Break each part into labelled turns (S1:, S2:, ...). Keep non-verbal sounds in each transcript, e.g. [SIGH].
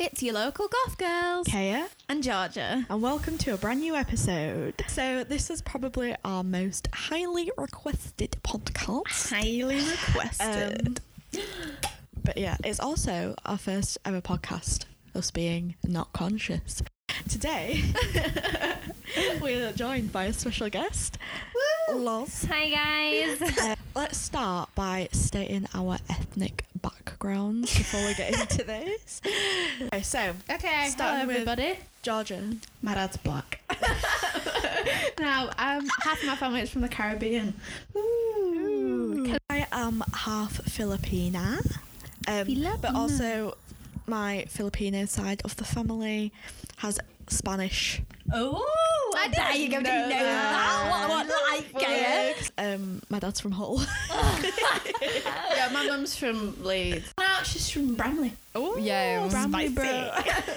S1: It's your local goth girls
S2: Kaya,
S1: and Georgia.
S2: and welcome to a brand new episode. So, this is probably our most highly requested podcast.
S1: Highly requested.
S2: Um, but yeah, it's also our first ever podcast, us being not conscious. Today, [LAUGHS] we are joined by a special guest, Loz.
S3: Hi guys. [LAUGHS]
S2: Uh, let's start by stating our ethnic backgrounds before we get into this. [LAUGHS] Okay, so
S1: okay,
S2: Starting
S1: hello everybody.
S2: Georgia.
S1: My dad's black. now, um, half my family is from the Caribbean. Ooh.
S2: I am half Filipina, um, but also my Filipino side of the family has Spanish.
S3: Oh,
S1: I
S3: there
S1: didn't
S3: you go.
S1: know
S3: Didn't know
S1: that.
S3: that. What, what life, Kaya?
S2: Um, my dad's from Hull. [LAUGHS]
S1: yeah, my mum's from Leeds. No, she's from Bramley.
S2: Oh,
S3: yeah,
S1: Bramley,
S3: spicy.
S1: bro.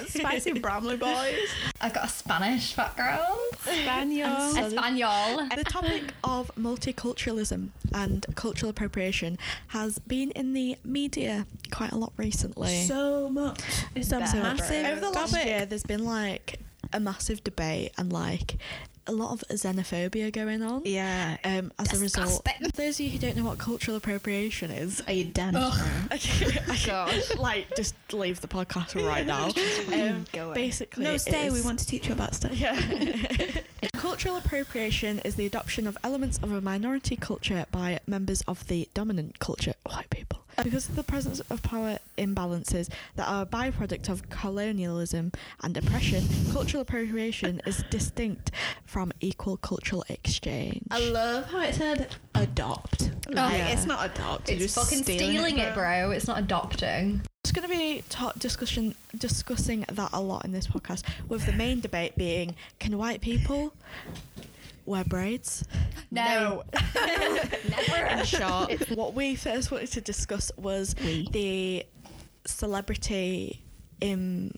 S1: [LAUGHS] Spicy Bramley boys.
S3: I've got a Spanish background.
S1: Spaniel.
S3: Espanol.
S2: The topic of multiculturalism and cultural appropriation has been in the media quite a lot recently.
S1: So much. It's a
S3: Bet.
S1: massive
S2: Over the last year, there's been like a massive debate and like a lot of xenophobia going on.
S1: Yeah.
S2: Um, as a result,
S3: Disgusting.
S2: those of you who don't know what cultural appropriation is,
S1: Are you done? [LAUGHS] [LAUGHS] [LAUGHS]
S2: Gosh. like just leave the podcast right now. Um,
S3: Go
S2: basically,
S1: No, stay. We want to teach you about stuff.
S2: Yeah. Cultural appropriation is the adoption of elements of a minority culture by members of the dominant culture, white people. Because of the presence of power imbalances that are a byproduct of colonialism and oppression, cultural appropriation is distinct from equal cultural exchange.
S1: I love how it said adopt. Oh, like,
S2: Yeah.
S1: It's not adopt. you're
S3: It's
S1: just
S3: fucking stealing, it, bro. It's not adopting.
S2: It's going to be ta- discussion discussing that a lot in this podcast, with the main debate being: Can white people wear braids? [LAUGHS]
S3: No. [LAUGHS] Never.
S2: In short, what we first wanted to discuss was
S1: We.
S2: the celebrity in.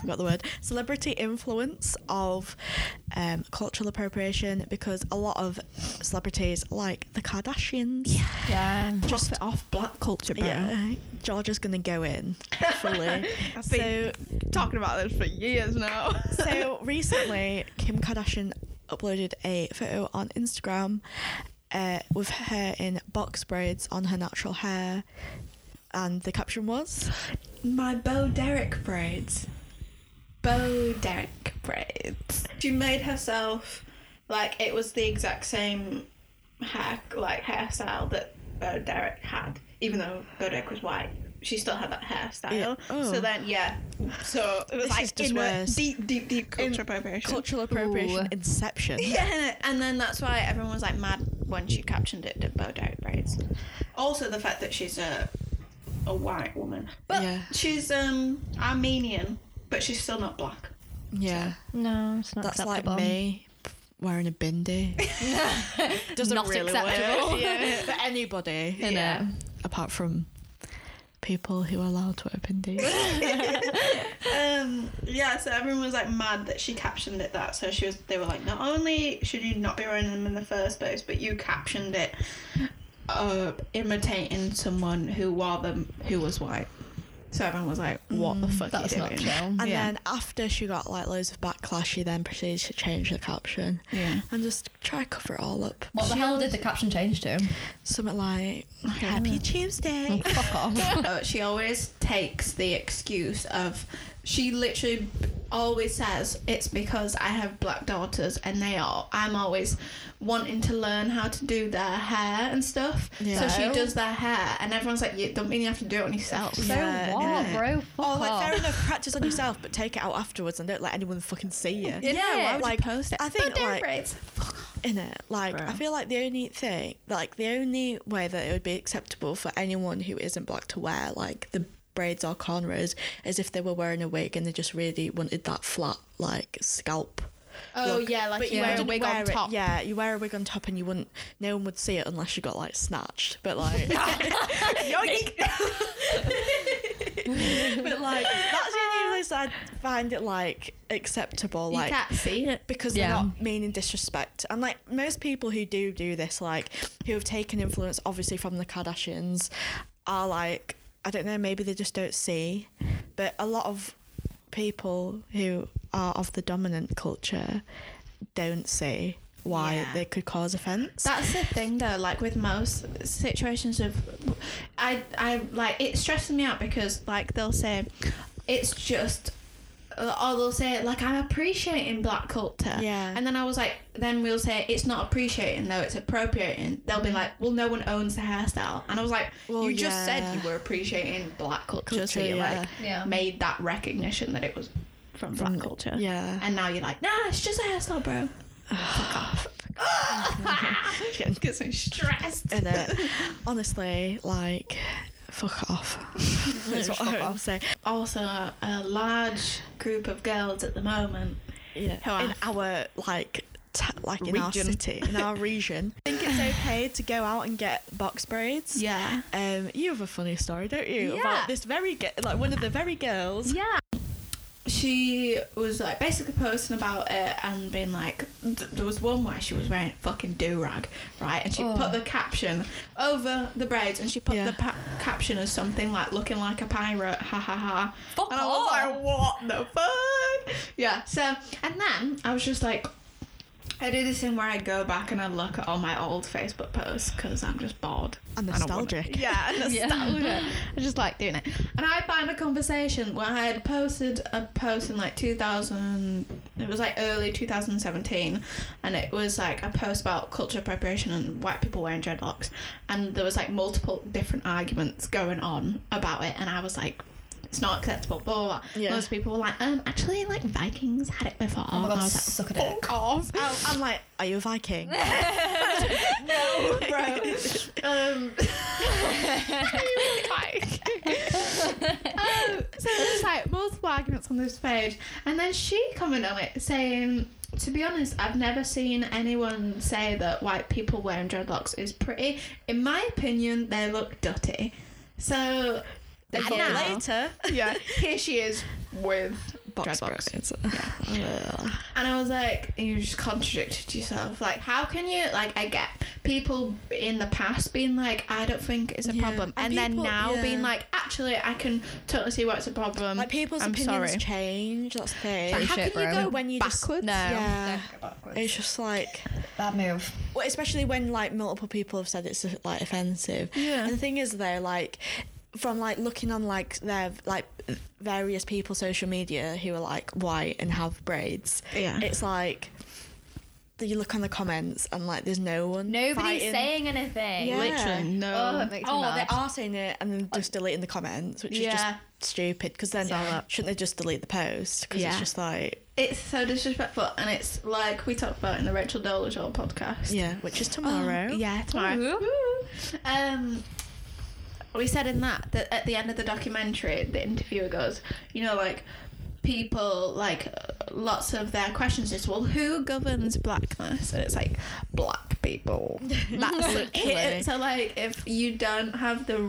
S2: Forgot the word. Celebrity influence of um, cultural appropriation because a lot of celebrities, like the Kardashians,
S3: Yeah.
S1: Just it off black culture, bro.
S2: yeah, Georgia's gonna go in fully. [LAUGHS]
S1: I've
S2: so,
S1: been talking about this for years now.
S2: so recently, Kim Kardashian uploaded a photo on Instagram uh, with her in box braids on her natural hair, and the caption was,
S1: My Bo Derek braids. Bo Derek braids. She made herself like it was the exact same hair like hairstyle that Bo Derek had, even though Bo Derek was white. She still had that hairstyle.
S2: Yeah. Oh.
S1: So then, yeah. So it was [SIGHS]
S2: This
S1: like
S2: is just
S1: in
S2: worse.
S1: deep, deep, deep
S2: In
S1: appropriation.
S2: "Cultural appropriation
S3: Ooh.
S2: inception." [LAUGHS]
S1: Yeah, and then that's why everyone was like mad when she captioned it to Bo Derek braids. Also, the fact that she's a a white woman, but
S2: Yeah.
S1: she's um Armenian, but she's still not black.
S2: Yeah,
S3: No, it's not
S2: that's
S3: acceptable.
S2: like me wearing a bindi. [LAUGHS] [LAUGHS] Doesn't
S3: Not
S2: really
S3: acceptable.
S2: work yeah, for anybody.
S3: Innit?
S2: yeah, apart from people who are allowed to open [LAUGHS] bindis.
S1: Um, yeah, so everyone was like mad that she captioned it that. So she was, they were like, not only should you not be wearing them in the first place, but you captioned it uh, imitating someone who wore them who was white. So everyone was like, what the fuck
S3: That's
S1: are you
S3: not
S1: doing?
S3: chill.
S2: And
S1: Yeah.
S2: then after she got like loads of backlash, she then proceeded to change the caption
S1: Yeah.
S2: and just try to cover it all up.
S3: What the hell did the caption change to?
S2: Something like "Happy Tuesday."
S3: Fuck off. [LAUGHS]
S1: Uh, she always takes the excuse of she literally always says it's because I have black daughters and they are I'm always wanting to learn how to do their hair and stuff.
S2: Yeah.
S1: So she does their hair and everyone's like, you don't mean you have to do it on yourself.
S3: So
S2: Yeah,
S3: what,
S1: yeah.
S3: bro? Fuck
S2: Oh, like fair enough, practice on yourself, but take it out afterwards and don't let anyone fucking see you.
S3: Yeah, why would you
S2: like
S1: post it?
S2: I think
S1: But they're
S2: like
S1: braids.
S2: in it, like
S1: Bro.
S2: I feel like the only thing, like the only way that it would be acceptable for anyone who isn't black to wear like the braids or cornrows as if they were wearing a wig and they just really wanted that flat like scalp.
S1: Oh
S2: look.
S1: yeah, like
S2: But
S1: you
S2: you
S1: wear a wig
S2: wear
S1: on
S2: it-
S1: top.
S2: Yeah, you wear a wig on top and you wouldn't. No one would see it unless you got like snatched. But [LAUGHS] like, [LAUGHS] but like that's the only place I find it like acceptable.
S1: You
S2: Like
S1: can't see it.
S2: because
S3: Yeah.
S2: they're not meaning disrespect. And like most people who do do this, like who have taken influence obviously from the Kardashians, are like I don't know, maybe they just don't see but a lot of people who are of the dominant culture don't see why
S1: Yeah.
S2: they could cause offence.
S1: That's the thing though, like with most situations of I I like it stresses me out because like they'll say it's just Uh, or they'll say like I'm appreciating black culture.
S2: Yeah.
S1: And then I was like then we'll say it's not appreciating though, it's appropriating. They'll be like, Well no one owns the hairstyle and I was like,
S2: Well,
S1: You just said you were appreciating black culture, so
S2: Culture,
S1: you
S2: yeah.
S1: like
S3: Yeah.
S1: made that recognition that it was from black
S2: From-
S1: culture.
S2: yeah.
S1: And now you're like, nah, it's just a hairstyle, bro. Fuck [SIGHS] off. [LAUGHS] [LAUGHS] Gets me stressed.
S2: in it. Honestly, like, fuck off. That's what I would
S3: off.
S2: say.
S1: Also, a large group of girls at the moment.
S2: Yeah.
S1: Who
S2: in
S1: are-
S2: our like. T- like in our city, in our region, I [LAUGHS] think it's okay to go out and get box braids.
S1: Yeah.
S2: Um, you have a funny story, don't you?
S1: Yeah.
S2: About this very ge- like one of the very girls.
S1: Yeah. She was like basically posting about it and being like, th- there was one where she was wearing a fucking do rag, right? And she
S3: Oh.
S1: put the caption over the braids and she put
S2: Yeah.
S1: the pa- caption as something like looking like a pirate, ha ha ha.
S3: Fuck
S1: and I was
S3: off.
S1: like, what the fuck? Yeah, so, and then I was just like, I do this thing where I go back and I look at all my old Facebook posts because I'm just bored.
S2: And
S1: I don't wanna-
S2: nostalgic.
S1: yeah, [LAUGHS]
S3: Yeah.
S1: I just like doing it. And I found a conversation where I had posted a post in like 2000, it was like early 2017, and it was like a post about culture appropriation and white people wearing dreadlocks. And there was like multiple different arguments going on about it, and I was like, it's not acceptable, blah, blah, blah.
S2: Yeah.
S1: Most people were like, um, actually, like Vikings had it before.
S3: Oh my
S1: And I
S3: god,
S1: was like,
S3: suck a dick.
S1: fuck off.
S2: I'm, I'm like, are you a Viking? [LAUGHS]
S1: no, bro. um, [LAUGHS] um, so there's like multiple arguments on this page, and then she commented on it saying, "To be honest, I've never seen anyone say that white people wearing dreadlocks is pretty. In my opinion, they look dirty." So
S2: A
S1: and
S2: year
S1: now-
S2: later,
S1: yeah, [LAUGHS] here she is with
S2: box
S1: dreadlocks.
S2: braids.
S1: And I was like, you just contradicted yourself. Like, how can you, like, I get people in the past being like, I don't think it's a
S2: Yeah.
S1: problem.
S2: And
S1: And, then now
S2: yeah.
S1: being like, actually, I can totally see why it's a problem.
S2: Like people's
S1: I'm
S2: opinions
S1: sorry.
S2: change. That's the thing.
S3: Pretty
S1: How
S3: shit,
S1: can you
S3: bro.
S1: go
S2: when you just-
S1: backwards?
S3: No.
S2: Yeah.
S3: Backwards.
S2: It's just like,
S3: Bad move.
S2: well, especially when like multiple people have said it's like offensive.
S1: Yeah.
S2: And the thing is, though, like from like looking on like their like various people social media who are like white and have braids.
S1: Yeah.
S2: It's like you look on the comments and like there's no one.
S3: Nobody's
S2: fighting.
S3: saying anything.
S2: Yeah.
S1: Literally, no.
S3: Oh, it makes me
S2: Oh, they are saying it and then just deleting the comments, which is
S1: Yeah.
S2: just stupid. Because then
S1: Saw
S2: shouldn't they just delete the post? Because
S1: Yeah.
S2: it's just like
S1: It's so disrespectful. And it's like we talked about in the Rachel Dolezal podcast.
S2: yeah, which is oh, tomorrow.
S1: Oh, yeah, tomorrow.
S3: Woo.
S1: Woo. We said in that that at the end of the documentary, the interviewer goes, you know, like people like lots of their questions is well who governs blackness and it's like black people [LAUGHS] that's it so like if you don't have the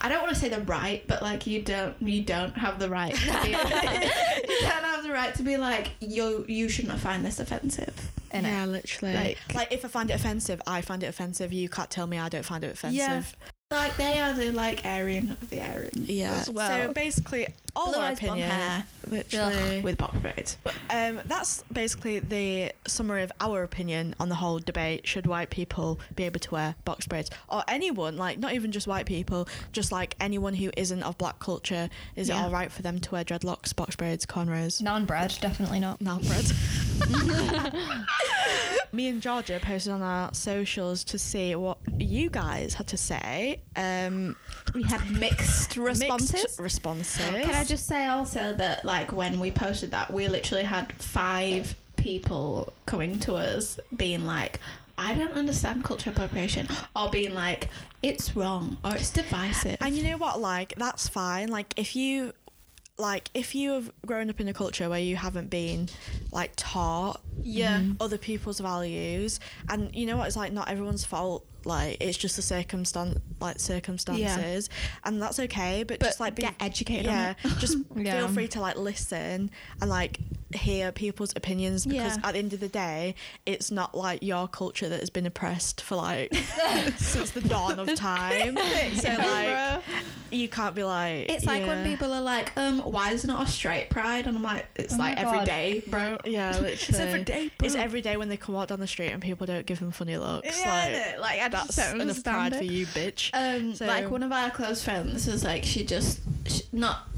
S1: I don't want to say the right, but like you don't, you don't have the right. To be, [LAUGHS] you don't have the right to be like you. You shouldn't find this offensive.
S2: Yeah, literally. Like,
S1: Like-
S2: if I find it offensive, I find it offensive. You can't tell me I don't find it offensive.
S1: Yeah. Like they are the like Aryan of the Aryan.
S2: Yeah.
S1: As well.
S2: So basically, all
S1: Blue
S2: our
S1: eyes,
S2: opinion,
S1: hair.
S2: literally.
S1: with box braids.
S2: Um, that's basically the summary of our opinion on the whole debate. Should white people be able to wear box braids, or anyone, like not even just white people, just like anyone who isn't of black culture? Is it all right for them to wear dreadlocks, box braids, cornrows?
S3: Non bread, definitely not.
S2: Now bread. [LAUGHS] [LAUGHS] Me and Georgia posted on our socials to see what you guys had to say. Um,
S1: We had mixed responses.
S2: Mixed responses.
S1: Can I just say also that like when we posted that, we literally had five people coming to us being like. I don't understand cultural appropriation, or being like, it's wrong, or it's divisive.
S2: And you know what? Like that's fine. Like if you, like if you have grown up in a culture where you haven't been like taught
S1: Yeah.
S2: other people's values, and you know what? It's like not everyone's fault. Like it's just the circumstance, like circumstances, and that's okay. But,
S1: But
S2: just like be,
S1: get educated
S2: Yeah, just [LAUGHS]
S3: Yeah.
S2: feel free to like listen and like hear people's opinions because
S1: Yeah.
S2: at the end of the day, it's not like your culture that has been oppressed for like [LAUGHS] since the dawn of [LAUGHS] time. so like you can't be like.
S1: It's like when people are like, um, why is it not a straight pride? And I'm like, it's
S3: Oh
S1: like every
S3: God.
S1: day, bro.
S2: Yeah, literally.
S1: It's every day, bro.
S2: It's every day when they come out down the street and people don't give them funny looks.
S1: Yeah,
S2: like,
S1: like I
S2: that's enough pride for you, bitch.
S1: Um,
S2: So-
S1: like one of our close friends was like, she just she, not.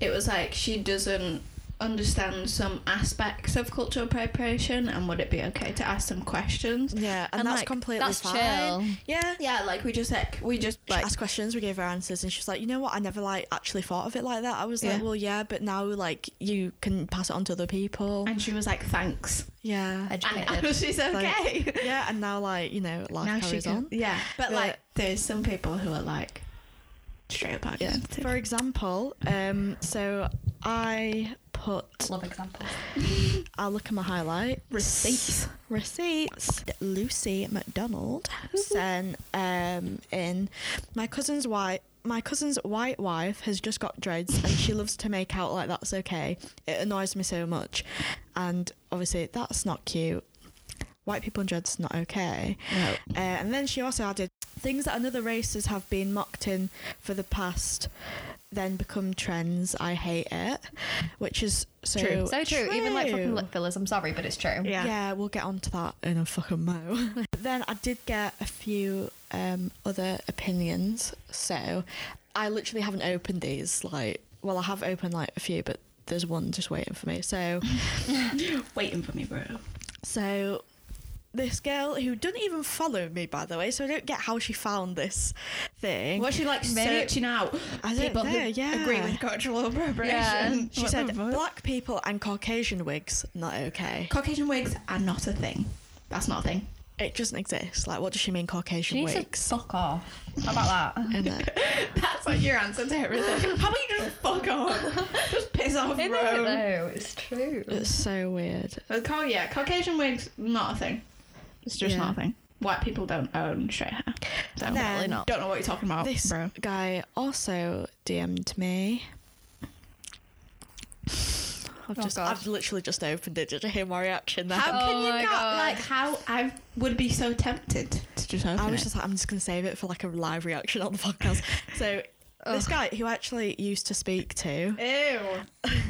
S1: It was like she doesn't understand some aspects of cultural appropriation, and would it be okay to ask some questions?
S2: yeah, and,
S1: and,
S2: that's
S1: like,
S2: completely
S3: That's
S2: fine.
S3: chill.
S2: Yeah.
S1: Yeah, like we just like we just like
S2: asked questions, we gave her answers, and she's like, you know what? I never like actually thought of it like that. I was
S1: Yeah.
S2: like, well, yeah, but now like you can pass it on to other people.
S1: and she was like, thanks.
S2: yeah, Educated.
S1: And
S3: Educated.
S1: she's okay.
S2: yeah, and now like you know life
S1: now
S2: carries
S1: can,
S2: on.
S1: yeah. But,
S2: But-
S1: like, there's some people who are like straight up
S2: Yeah. For example, um, so I put.
S3: Love examples. [LAUGHS]
S2: I'll look at my highlights.
S1: Receipts.
S2: Receipts. Lucy McDonald sent um, in my cousin's wife. My cousin's white wife has just got dreads and she loves to make out like that's okay. It annoys me so much. And obviously, that's not cute. White people and dreads not okay.
S1: No.
S2: Uh, and then she also added things that another races have been mocked in for the past then become trends. I hate it, which is so
S3: True. So true. Even like fucking lip fillers. I'm sorry, but it's true.
S1: Yeah.
S2: Yeah, we'll get onto that in a fucking mo. [LAUGHS] then I did get a few um, other opinions. So I literally haven't opened these. Like, well, I have opened like a few, but there's one just waiting for me. So, [LAUGHS]
S1: Waiting for me, bro.
S2: so this girl who doesn't even follow me, by the way, so I don't get how she found this thing.
S1: Was she like
S3: Maybe-
S1: searching out
S2: I don't
S1: people
S2: know,
S1: who
S2: yeah.
S1: agree with cultural [LAUGHS] appropriation?
S3: Yeah.
S2: She
S1: What
S2: said black people and Caucasian wigs not okay.
S1: Caucasian wigs are not a thing. That's not a thing.
S2: It doesn't exist. Like, what does she mean, Caucasian
S3: She needs to
S2: wigs?
S3: fuck off. How about that? [LAUGHS]
S2: Innit? [LAUGHS]
S1: That's like your answer to everything. How about you just fuck off? just piss off,
S3: Isn't it
S1: bro.
S3: though? It's true.
S2: It's so weird.
S1: Ca- yeah, Caucasian wigs not a thing. It's just
S2: Yeah.
S1: not a thing. White people don't own straight hair. So
S2: Then-
S3: Definitely not.
S1: don't know what you're talking about,
S2: This
S1: bro.
S2: guy also DM'd me. I've
S3: Oh,
S2: just,
S3: God.
S2: I've literally just opened it. Did you hear my reaction there?
S1: How
S3: Oh
S1: can you not
S3: God.
S1: like how I would be so tempted to just open
S2: I was
S1: it.
S2: just like, I'm just gonna save it for like a live reaction on the podcast. [LAUGHS] So this guy who actually used to speak to,
S1: Ew.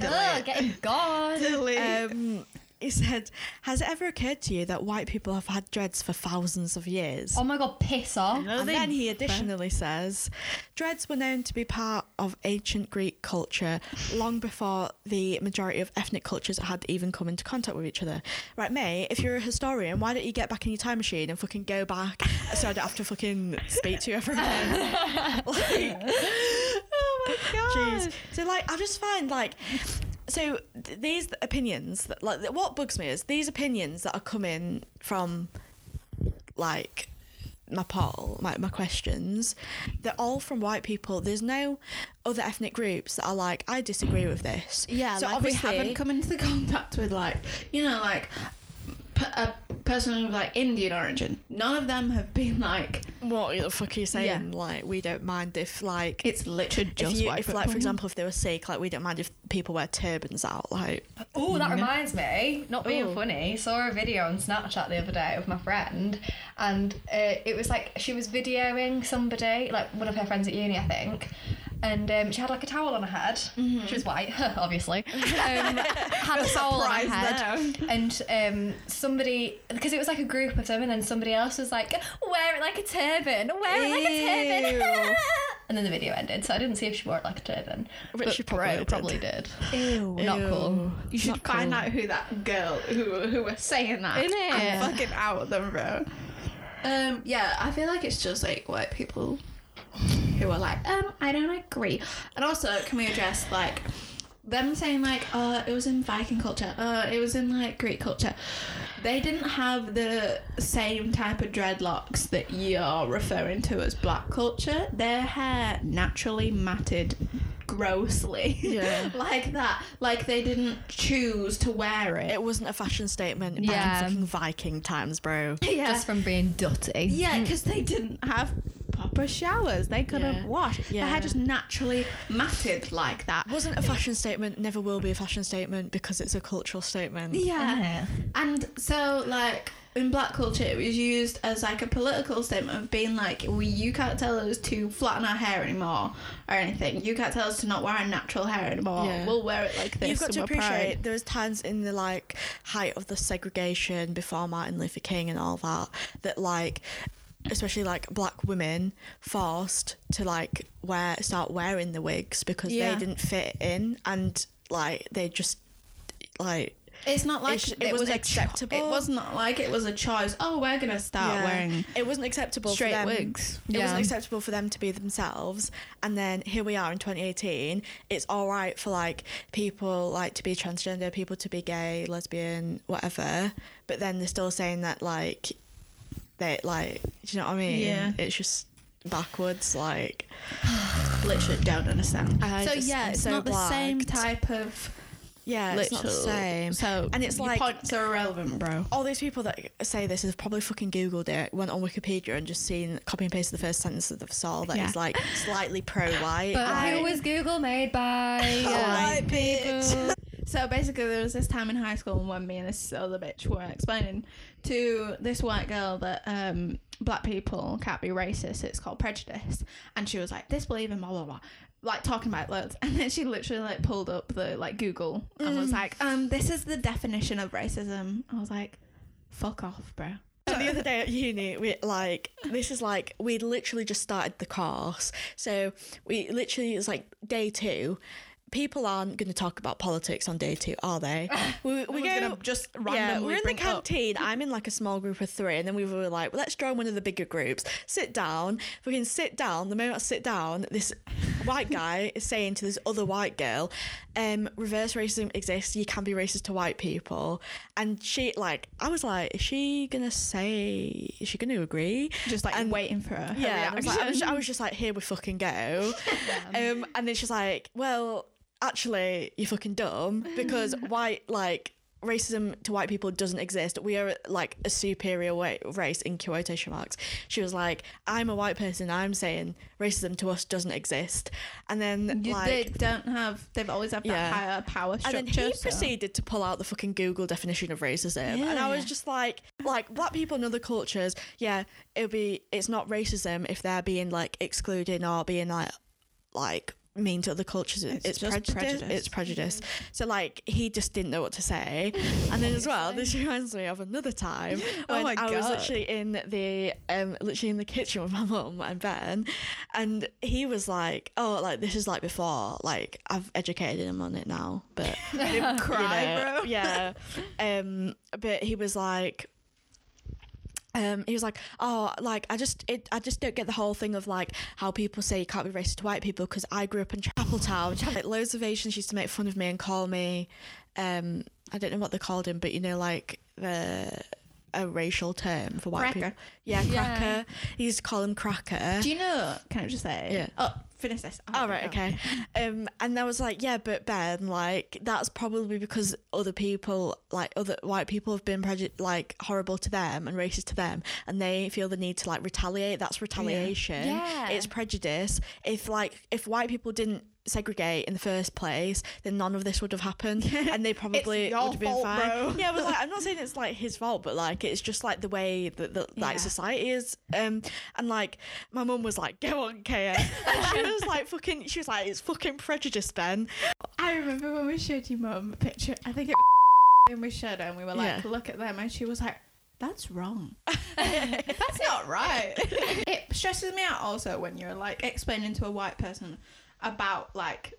S3: Ugh, getting God. [LAUGHS]
S2: um, he said, "Has it ever occurred to you that white people have had dreads for thousands of years?"
S3: Oh my god, piss off.
S2: And then he additionally says, dreads were known to be part of ancient Greek culture long before the majority of ethnic cultures had even come into contact with each other. Right, May, if you're a historian, why don't you get back in your time machine and fucking go back so I don't have to fucking speak to you ever again? [LAUGHS] like, [LAUGHS] oh my god. So, like, I just find, like, so th- these opinions, that, like, what bugs me is these opinions that are coming from, like, my poll, my, my questions, they're all from white people. There's no other ethnic groups that are like, I disagree with this.
S1: Yeah,
S2: so
S1: like we
S2: obviously,
S1: haven't come into contact with like you know like a person of like Indian origin. None of them have been like
S2: what the fuck are you saying?
S1: Yeah.
S2: Like, we don't mind if, like,
S1: it's literally
S2: if,
S1: just
S2: you,
S1: white
S2: if like, for example, if they were Sikh, like, we don't mind if people wear turbans out. Like,
S3: Oh, that reminds me. Not being
S2: Ooh.
S3: funny. Saw a video on Snapchat the other day of my friend, and uh, it was like she was videoing somebody, like one of her friends at uni, I think. And um, she had like a towel on her head. She was white, [LAUGHS] obviously. [LAUGHS] Um, had a [LAUGHS] towel on her
S1: surprise
S3: head, and um, somebody because it was like a group of them, and then somebody else was like, "Wear it like a turban. Wear it like a turban." And then the video ended, so I didn't see if she wore it like a turban.
S2: Which
S3: but
S2: she probably did.
S3: probably did.
S1: Ew.
S3: Not cool.
S1: You should
S2: Not
S1: find
S2: cool.
S1: out who that girl who who was saying that.
S3: Innit?
S1: I'm fucking out of them, bro. Um, yeah, I feel like it's just like white people who are like, um, I don't agree. And also, can we address like them saying like, uh, it was in Viking culture, uh, it was in like Greek culture. They didn't have the same type of dreadlocks that you're referring to as black culture. Their hair naturally matted grossly.
S2: Yeah. [LAUGHS]
S1: like that. Like they didn't choose to wear it.
S2: it wasn't a fashion statement back
S3: Yeah.
S2: in fucking Viking times, bro. [LAUGHS]
S1: yeah.
S3: Just from being dirty.
S1: Yeah, because they didn't have proper showers. They couldn't
S2: Yeah.
S1: wash. Their
S2: Yeah.
S1: hair just naturally matted like that.
S2: Wasn't a fashion statement, never will be a fashion statement because it's a cultural statement.
S1: Yeah.
S3: Yeah.
S1: And so, like, in black culture, it was used as like a political statement of being like, well, you can't tell us to flatten our hair anymore or anything. You can't tell us to not wear our natural hair anymore.
S2: Yeah.
S1: We'll wear it like this.
S2: You've got to appreciate
S1: proud."
S2: there was times in the like height of the segregation before Martin Luther King and all that that like especially like black women forced to like wear start wearing the wigs because
S1: Yeah.
S2: they didn't fit in and like they just like
S1: It's not like it,
S2: it
S1: was
S2: wasn't
S1: cho-
S2: acceptable.
S1: it was not like it was a choice. Oh, we're gonna start
S2: yeah,
S1: wearing
S2: it wasn't acceptable
S1: straight
S2: for them
S1: wigs.
S2: It
S3: Yeah.
S2: wasn't acceptable for them to be themselves. And then here we are in 2018. It's all right for like people like to be transgender, people to be gay, lesbian, whatever. But then they're still saying that like they like, do you know what I mean?
S1: Yeah.
S2: It's just backwards. Like [SIGHS]
S1: Literally don't understand.
S2: I
S1: so
S2: just
S1: yeah,
S2: am
S1: it's
S2: so
S1: not the same type of
S2: yeah, it's not the
S1: literal-
S2: same.
S1: So
S2: And it's
S1: your
S2: like-
S1: points are irrelevant, bro.
S2: all these people that say this have probably fucking googled it, went on Wikipedia and just seen copy and pasted the first sentence that they've saw that
S1: Yeah.
S2: is like slightly pro-white.
S3: But
S2: and-
S3: who was Google made by? [LAUGHS]
S2: White
S3: people.
S1: So basically, there was this time in high school when me and this other bitch were explaining to this white girl that um, black people can't be racist. It's called prejudice, and she was like, "Disbelieving, blah blah blah." Like talking about loads, and then she literally like pulled up the like Google and was like, "Um, this is the definition of racism." I was like, "Fuck off, bro."
S2: So the other day at uni, we like this is like we literally just started the course. So we literally it's like day two. People aren't going to talk about politics on day two, are they? [LAUGHS] We, we
S1: one's
S2: go
S1: gonna just
S2: Yeah, we're in the
S1: bring up.
S2: canteen. [LAUGHS] I'm in like a small group of three, and then we were like, well, let's join one of the bigger groups. Sit down. We can sit down. The moment I sit down, this white [LAUGHS] guy is saying to this other white girl, um, "Reverse racism exists. You can be racist to white people." And she like, I was like, is she gonna say? Is she gonna agree?
S1: Just like
S2: And-
S1: waiting for her.
S2: Yeah, and I was, like, I, was, I was just like, here we fucking go. Um, and then she's like, well, actually, you're fucking dumb because [LAUGHS] white, like, racism to white people doesn't exist. We are like a superior race in quotation marks. She was like, I'm a white person. I'm saying racism to us doesn't exist. And then
S1: You,
S2: like.
S1: they don't have. They've always had that
S2: Yeah.
S1: higher power
S2: and then he
S1: so-
S2: proceeded to pull out the fucking Google definition of racism, and I was just like, like black people in other cultures, yeah, it'll be, it's not racism if they're being like excluded or being like, like mean to other cultures. It's,
S1: It's just
S2: prejudice.
S1: prejudice.
S2: It's prejudice. So like he just didn't know what to say, and then as well, this reminds me of another time [LAUGHS]
S1: Oh
S2: when I was literally in the um literally in the kitchen with my [LAUGHS] mum and Ben, and he was like, "Oh, like this is like before. Like I've educated him on it now, but." [LAUGHS]
S1: Cry,
S2: you know,
S1: bro.
S2: Yeah. Um, but he was like, um, he was like, oh, like I just, it, I just don't get the whole thing of like how people say you can't be racist to white people because I grew up in Chapeltown. Like loads of Asians used to make fun of me and call me, um, I don't know what they called him, but you know, like the a racial term for white
S1: Cracker.
S2: people. Yeah,
S3: Yeah.
S2: cracker. He used to call him cracker.
S1: Do you know? Can I just say?
S2: Yeah.
S1: Oh, finish this.
S2: Oh right, okay. Um, and I was like, yeah, but Ben, like that's probably because other people, like other white people, have been preju- like horrible to them and racist to them, and they feel the need to like retaliate. That's retaliation.
S3: Yeah.
S2: It's prejudice. If like if white people didn't segregate in the first place, then none of this would have happened, [LAUGHS] and they probably would have been
S1: fault,
S2: fine.
S1: bro.
S2: Yeah, but like I'm not [LAUGHS] saying it's like his fault, but like it's just like the way that, that like society is. Um, and like my mum was like, "Go on, Kaya," and she [LAUGHS] was like, "Fucking," she was like, "It's fucking prejudice, Ben."
S1: I remember when we showed your mum a picture. I think it was and we showed her and we were like,
S2: Yeah.
S1: look at them, and she was like. That's wrong. That's not right. it stresses me out also when you're like explaining to a white person about like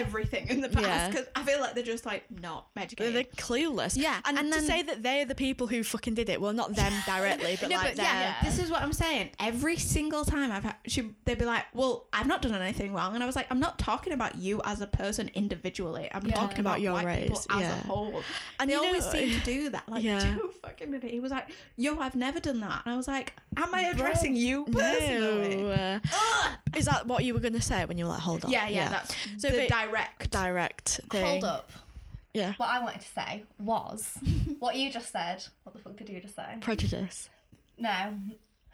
S1: everything in the past
S2: Yeah.
S1: because I feel like they're just like not
S2: They're,
S1: educated.
S2: they're clueless.
S1: Yeah,
S2: and,
S1: and
S2: to
S1: then-
S2: say that they're the people who fucking did it, well, not them [LAUGHS] directly, but
S1: no,
S2: like
S1: but yeah,
S2: them.
S1: this is what I'm saying. Every single time I've had, she, they'd be like, "Well, I've not done anything wrong," and I was like, "I'm not talking about you as a person individually. I'm
S3: Yeah.
S1: talking about,
S2: About your
S1: white people
S2: race,
S1: as
S2: yeah.
S1: a whole."
S2: And
S1: And they
S2: you know-
S1: always seem to [LAUGHS] do that. Like,
S2: Yeah.
S1: Joe fucking did it. He was like, "Yo, I've never done that," and I was like, "Am I addressing you personally?"
S2: No. is that what you were gonna say when you were like, hold on?
S1: Yeah, yeah, that's
S2: So
S1: the
S2: but-
S1: direct.
S2: direct thing.
S3: Hold up.
S2: Yeah.
S3: What I wanted to say was [LAUGHS] what you just said. What the fuck did you just say?
S2: Prejudice.
S3: No,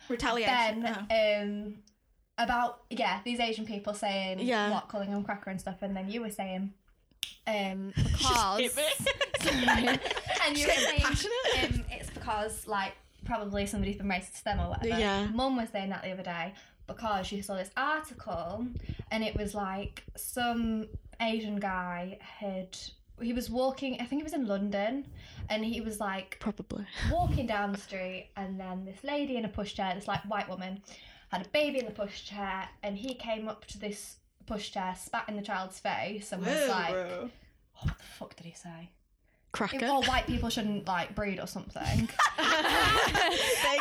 S1: retaliation.
S3: Ben.
S1: Oh.
S3: Um, about yeah, these Asian people saying
S2: Yeah.
S3: what calling them cracker and stuff, and then you were saying um [LAUGHS] because
S2: Skip
S3: and you were
S1: getting
S3: saying um, it's because like probably somebody's been racist to them or whatever.
S2: Yeah.
S3: Mum was saying that the other day because she saw this article and it was like some Asian guy had he was walking I think it was in London and he was like
S2: Probably. [LAUGHS]
S3: walking down the street and then this lady in a pushchair, this like white woman, had a baby in the pushchair and he came up to this pushchair, spat in the child's face and was
S1: Whoa,
S3: like,
S1: bro.
S3: what the fuck did he say?
S2: Cracker.
S3: Or white people shouldn't like breed or something. [LAUGHS]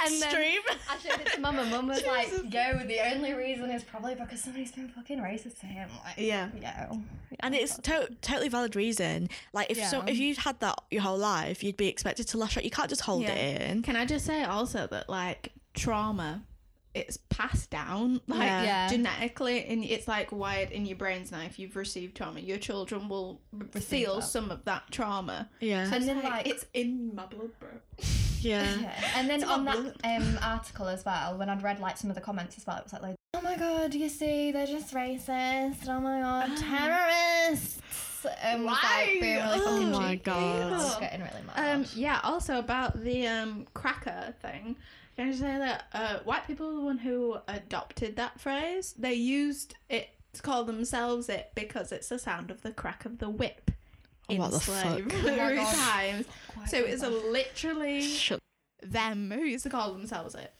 S3: And then-
S2: Extreme.
S3: I showed it to mum and mum was like, yo, the only reason is probably because somebody's been fucking racist to him. Like,
S1: Yeah.
S3: yo.
S2: And it's to- totally valid reason. Like if so, if you've had that your whole life, you'd be expected to lash out. You can't just hold
S1: Yeah.
S2: it in.
S1: Can I just say also that like trauma, it's passed down like
S2: Yeah.
S3: Yeah.
S1: genetically, and it's like wired in your brains now. If you've received trauma, your children will feel
S3: that.
S1: some of that trauma.
S2: Yeah.
S1: So
S3: And then,
S1: like,
S3: like-
S1: it's in my blood, bro. [LAUGHS]
S2: yeah.
S3: Yeah. And then
S1: It's
S3: on that um, article as well, when I'd read like some of the comments as well, it was like, like oh my god, do you see, they're just racist. Oh my god, [GASPS] terrorists. And was like being really
S1: Why?
S3: fucking
S2: Oh my
S3: cheeky.
S2: God.
S3: I was getting really mad.
S1: Um, yeah. Also about the um cracker thing. Can I say that uh, white people are the one who adopted that phrase? They used it to call themselves it because it's the sound of the crack of the whip in
S2: the fuck?
S1: slavery
S3: Oh [LAUGHS]
S1: times. So it's literally
S2: Shut.
S1: them who used to call themselves it.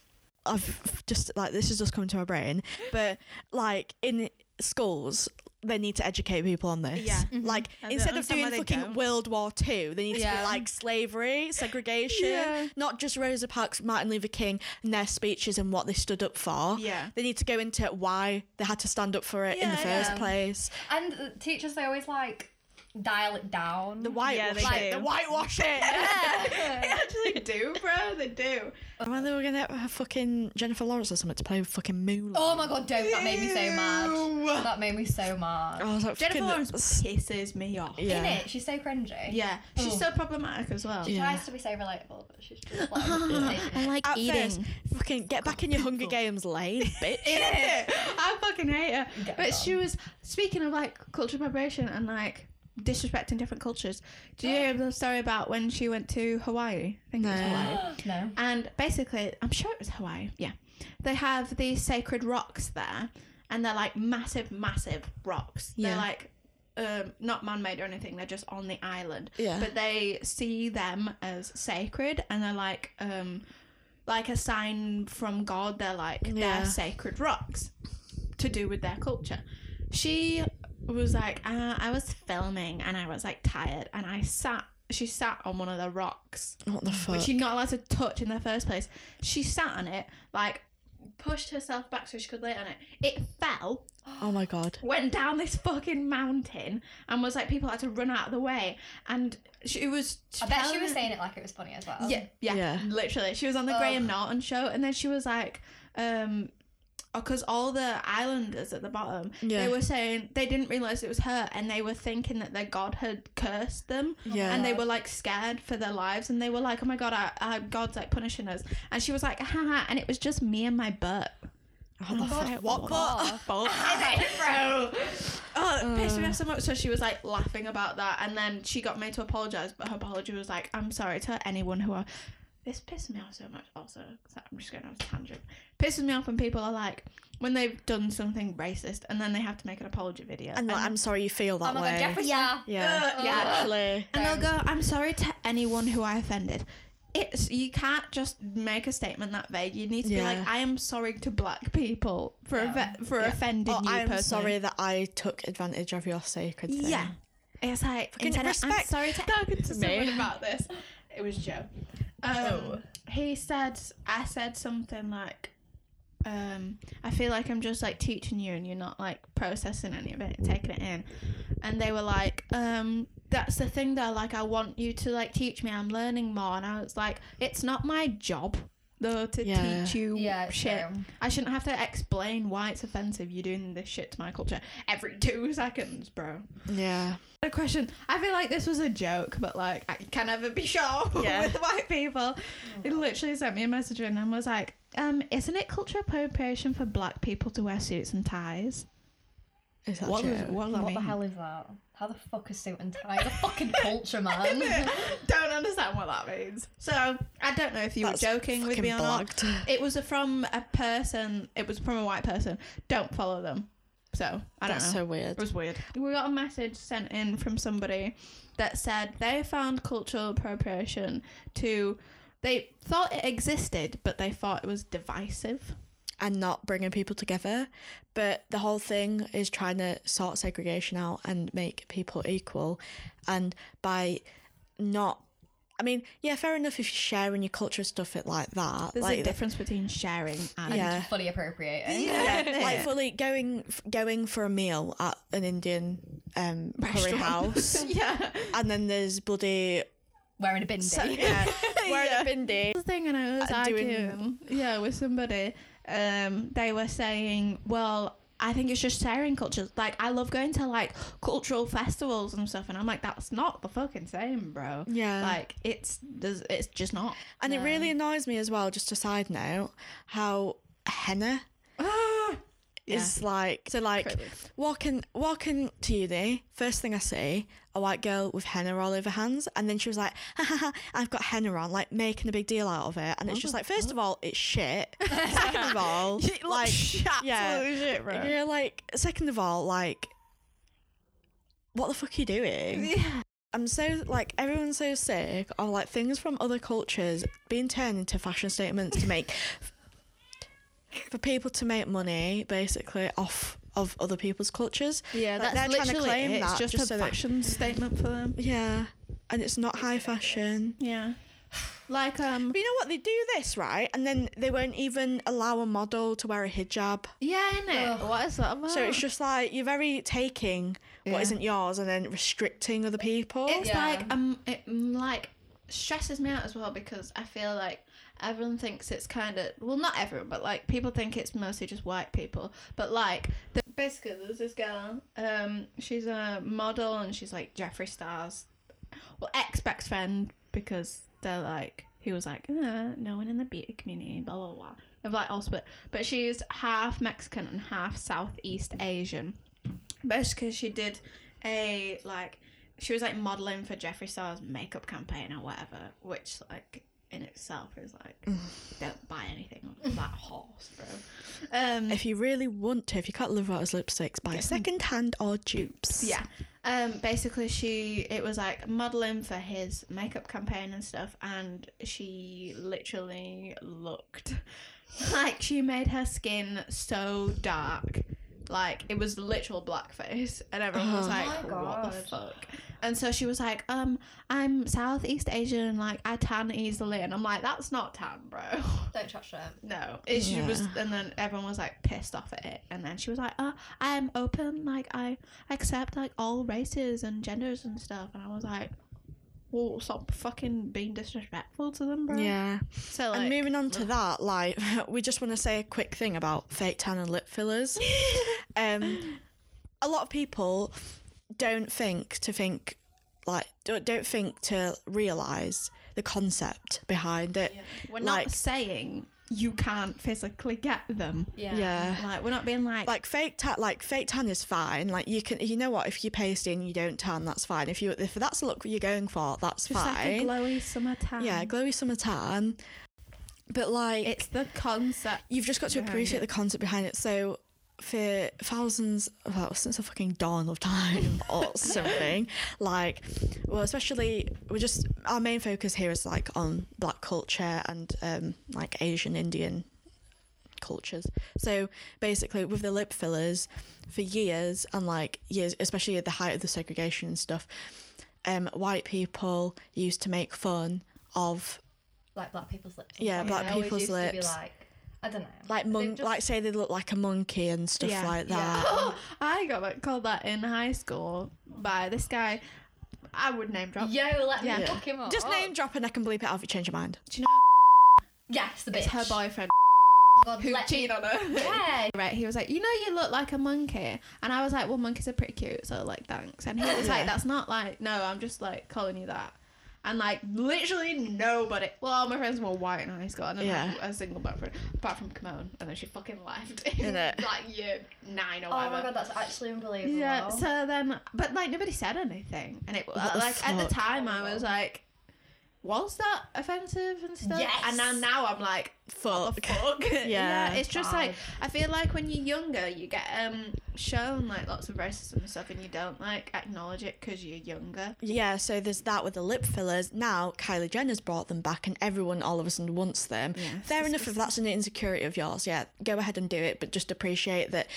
S2: I've just like this has just come to my brain, but like in schools. They need to educate people on this.
S1: Yeah. Mm-hmm.
S2: Like
S1: I don't
S2: instead of doing
S1: why they
S2: fucking
S1: don't.
S2: World War Two, they need to be like slavery, segregation,
S1: Yeah.
S2: not just Rosa Parks, Martin Luther King, and their speeches and what they stood up for.
S1: Yeah.
S2: They need to go into why they had to stand up for it in the first
S3: yeah.
S2: place.
S3: and teachers, they always like dial it down.
S2: The whitewash
S1: they
S2: it.
S1: do.
S2: The whitewash it. [LAUGHS] [LAUGHS]
S1: they actually do, bro. They do.
S2: when they were gonna have fucking Jennifer Lawrence or something to play with fucking Mulan.
S3: Oh my god, don't. That made me so
S1: Ew.
S3: mad. That made me so mad.
S2: I was like,
S1: Jennifer
S2: fucking-
S1: Lawrence pisses me off.
S2: Yeah.
S3: In it, she's so cringy.
S1: Yeah, she's
S3: Oh.
S1: so problematic as well.
S3: She
S2: Yeah.
S3: tries to be so relatable, but she's just like. [LAUGHS]
S1: I like
S2: At first, fucking get back in your Hunger Games lane, bitch.
S1: I fucking hate her.
S3: Get
S1: but
S3: gone.
S1: she was speaking of like cultural appropriation and like disrespecting different cultures. Do you hear the story about when she went to Hawaii? I think it was
S2: No.
S1: Hawaii. [GASPS]
S3: no.
S1: And basically, I'm sure it was Hawaii. Yeah, they have these sacred rocks there, and they're like massive, massive rocks.
S2: Yeah.
S1: They're like um, not man-made or anything. They're just on the island.
S2: Yeah.
S1: But they see them as sacred, and they're like um, like a sign from God. They're like
S2: Yeah.
S1: they're sacred rocks to do with their culture. She was like, uh, I was filming and I was like tired, and I sat. She sat on one of the rocks
S2: What the fuck?
S1: which you're not allowed to touch in the first place. She sat on it, like pushed herself back so she could lay on it. It fell,
S2: oh my god.
S1: went down this fucking mountain, and was like people had to run out of the way. And she was.
S3: I bet she was saying it like it was funny as well.
S1: Yeah, yeah,
S2: Yeah.
S1: literally. She was on the
S3: Ugh.
S1: Graham Norton show, and then she was like, um, Uh, because all the islanders at the bottom,
S2: Yeah.
S1: they were saying they didn't realize it was her, and they were thinking that their god had cursed them,
S2: Yeah.
S1: and they were like scared for their lives, and they were like, oh my god, our, our god's like punishing us, and she was like, haha, and it was just me and my butt.
S2: Oh the
S3: God,
S2: fuck? [LAUGHS] What
S3: what?
S2: butt?
S1: bro. [LAUGHS] Oh, it pissed me uh. off so much. So she was like laughing about that, and then she got made to apologize, but her apology was like, "I'm sorry to anyone who are." This pisses me off so much. also I'm just going on a tangent. Pisses me off when people are like, when they've done something racist, and then they have to make an apology video,
S2: And like, I'm sorry you feel that
S3: Oh
S2: way.
S3: god, Jeffree Star.
S2: yeah.
S1: Uh, yeah.
S2: Actually.
S1: and they'll go, "I'm sorry to anyone who I offended." It's you can't just make a statement that vague. You need to be like, "I am sorry to black people for
S3: Yeah.
S1: offe- for
S2: Yeah.
S1: offending
S2: Oh,
S1: you
S2: I'm
S1: personally."
S2: sorry that I took advantage of your sacred thing.
S1: Yeah. It's like
S2: Fucking
S1: instead of, I'm
S2: respect.
S1: sorry to talking to [LAUGHS]
S2: Me.
S1: someone about this. It was Joe. Um,
S3: Oh.
S1: He said I said something like, um, I feel like I'm just like teaching you and you're not like processing any of it, and taking it in. And they were like, um, that's the thing though, like I want you to like teach me, I'm learning more and I was like, it's not my job though to
S2: Yeah.
S1: teach you
S3: Yeah, it's
S1: shit.
S3: true.
S1: I shouldn't have to explain why it's offensive you're doing this shit to my culture every two [LAUGHS] seconds, bro.
S2: Yeah.
S1: A question. I feel like this was a joke, but like I can never be sure [LAUGHS]
S2: Yeah.
S1: with white people. They literally sent me a message in and was like, um, isn't it cultural appropriation for black people to wear suits and ties?
S2: Is that
S1: What,
S2: true?
S1: does, what does that
S3: What the hell is that? How the fuck is suit and tie? It's a fucking culture, man. [LAUGHS]
S1: don't understand what that means. So I don't know if you
S2: That's
S1: were joking with me or not. It was from a person. It was from a white person. Don't follow them. So I don't
S2: That's
S1: know.
S2: so weird.
S1: It was weird. We got a message sent in from somebody that said they found cultural appropriation to. They thought it existed, but they thought it was divisive.
S2: And not bringing people together. But the whole thing is trying to sort segregation out and make people equal. And by not, I mean, yeah, fair enough if you're sharing your culture stuff it like that.
S1: There's
S2: like
S1: a difference between sharing and
S2: Yeah.
S3: Fully appropriating.
S2: Yeah, like fully going going for a meal at an Indian um, curry house, [LAUGHS]
S1: yeah.
S2: and then there's bloody
S3: Wearing a bindi.
S2: so, [LAUGHS] yeah, [LAUGHS] wearing
S1: Yeah.
S2: a bindi.
S1: the thing and I was
S2: Uh, doing-
S1: arguing yeah with somebody um they were saying well I think it's just sharing cultures like I love going to like cultural festivals and stuff and I'm like that's not the fucking same bro
S2: Yeah.
S1: like it's there's it's just not
S2: And it really annoys me as well. Just a side note, how henna [LAUGHS] is like so like walking walking to uni first thing i see a white girl with henna all over her hands and then she was like ha, ha, ha, i've got henna on like making a big deal out of it. And it's just oh, like first of all it's shit. [LAUGHS] Second of all like shit, yeah.
S1: Shit bro.
S2: You're like second of all like what the fuck are you doing?
S1: Yeah.
S2: I'm so like everyone's so sick of like things from other cultures being turned into fashion statements to make for people to make money basically off of other people's cultures.
S1: yeah
S2: Like,
S1: that's
S2: they're trying to
S1: literally
S2: claim
S1: it. it's just,
S2: just
S1: a
S2: so that-
S1: fashion statement for them
S2: Yeah, and it's not high fashion.
S1: yeah like um
S2: But you know what? They do this right, and then they won't even allow a model to wear a hijab.
S1: yeah innit?
S3: Ugh.
S1: what is that about
S2: So it's just like you're very taking what
S1: Yeah.
S2: not yours and then restricting other people.
S1: It's
S3: Yeah.
S1: like um, it mm, like stresses me out as well because I feel like everyone thinks it's kind of well, not everyone, but like people think it's mostly just white people. But like the, basically, there's this girl. Um, she's a model and she's like Jeffree Star's well ex best friend because they're like he was like uh, no one in the beauty community blah blah blah. Of like all split, but she's half Mexican and half Southeast Asian basically she did a like she was like modeling for Jeffree Star's makeup campaign or whatever, which like in itself is like don't buy anything of that [LAUGHS] horse, bro. Um,
S2: if you really want to, if you can't live without his lipsticks, buy second hand or dupes.
S1: yeah. Um, basically, she it was like modeling for his makeup campaign and stuff, and she literally looked [LAUGHS] like she made her skin so dark. Like it was literal blackface, and everyone was
S2: Oh
S1: like, "What the fuck?" And so she was like, "Um, I'm Southeast Asian, and like I tan easily," and I'm like, "That's not tan, bro." [LAUGHS]
S3: Don't touch them.
S1: No, it, she
S2: Yeah.
S1: was, and then everyone was like pissed off at it, and then she was like, "Uh, I am open, like I accept like all races and genders and stuff," and I was like, "Well, stop fucking being disrespectful to them, bro."
S2: Yeah.
S1: So like,
S2: and moving on to that, like, [LAUGHS] we just want to say a quick thing about fake tan and lip fillers. [LAUGHS] um, a lot of people don't think to think, like, don't, don't think to realize the concept behind it.
S1: we're
S2: like-
S1: not saying you can't physically get them.
S3: Yeah.
S2: Yeah.
S1: Like we're not being like,
S2: Like fake tan, like fake tan is fine. Like you can, you know what? If you're pasty and you don't tan, that's fine. If you, if that's the look you're going for, that's
S1: just like a
S2: fine.
S1: glowy summer tan.
S2: yeah, glowy summer tan. But like,
S1: It's the concept.
S2: you've just got to appreciate
S1: it.
S2: the concept behind it. So for thousands, well, since the fucking dawn of time [LAUGHS] or something, like, well, especially we're just our main focus here is like on black culture and um, like Asian Indian cultures. So basically, with the lip fillers, for years and like years, especially at the height of the segregation and stuff, um, white people used to make fun of
S3: Like black people's lips.
S2: Yeah, black
S3: always
S2: people's
S3: used to be
S2: lips.
S3: like, I don't know.
S2: like mon-
S3: just-
S2: like say they look like a monkey and stuff
S1: Yeah,
S2: like
S1: yeah.
S2: that. [LAUGHS]
S1: I got like, called that in high school by this guy. I would name drop.
S3: Yo, let
S1: Yeah.
S3: me fuck him up.
S2: Just oh. name drop and I can bleep it out if you change your mind.
S1: Do you know [LAUGHS]
S3: Yes, the bitch.
S1: it's her boyfriend
S3: God,
S1: who
S3: let me-
S1: cheated on her? [LAUGHS]
S3: Yeah.
S1: Right, he was like, you know, you look like a monkey, and I was like, well, monkeys are pretty cute, so like, thanks. And he was like, that's not like, no, I'm just like calling you that. And like literally nobody. Well, all my friends were white in high school, and I
S2: Yeah.
S1: had a single boyfriend apart from Kimon, and then she fucking left [LAUGHS] in like year nine or
S3: Oh
S1: whatever.
S3: my god, that's actually unbelievable.
S1: Yeah. So then, but like nobody said anything, and it
S2: What
S1: like at the
S2: fuck?
S1: time I was like, was that offensive and stuff?
S3: Yes.
S1: And now now I'm like,
S2: Fuck. [LAUGHS]
S1: fuck.
S2: Yeah.
S1: It's just
S3: God.
S1: like I feel like when you're younger, you get um shown like lots of racism and stuff, and you don't like acknowledge it because you're younger.
S2: Yeah, so there's that with the lip fillers. Now Kylie Jenner's brought them back, and everyone all of a sudden wants them.
S1: Yeah,
S2: Fair enough if that's an insecurity of yours. Yeah, go ahead and do it, but just appreciate that.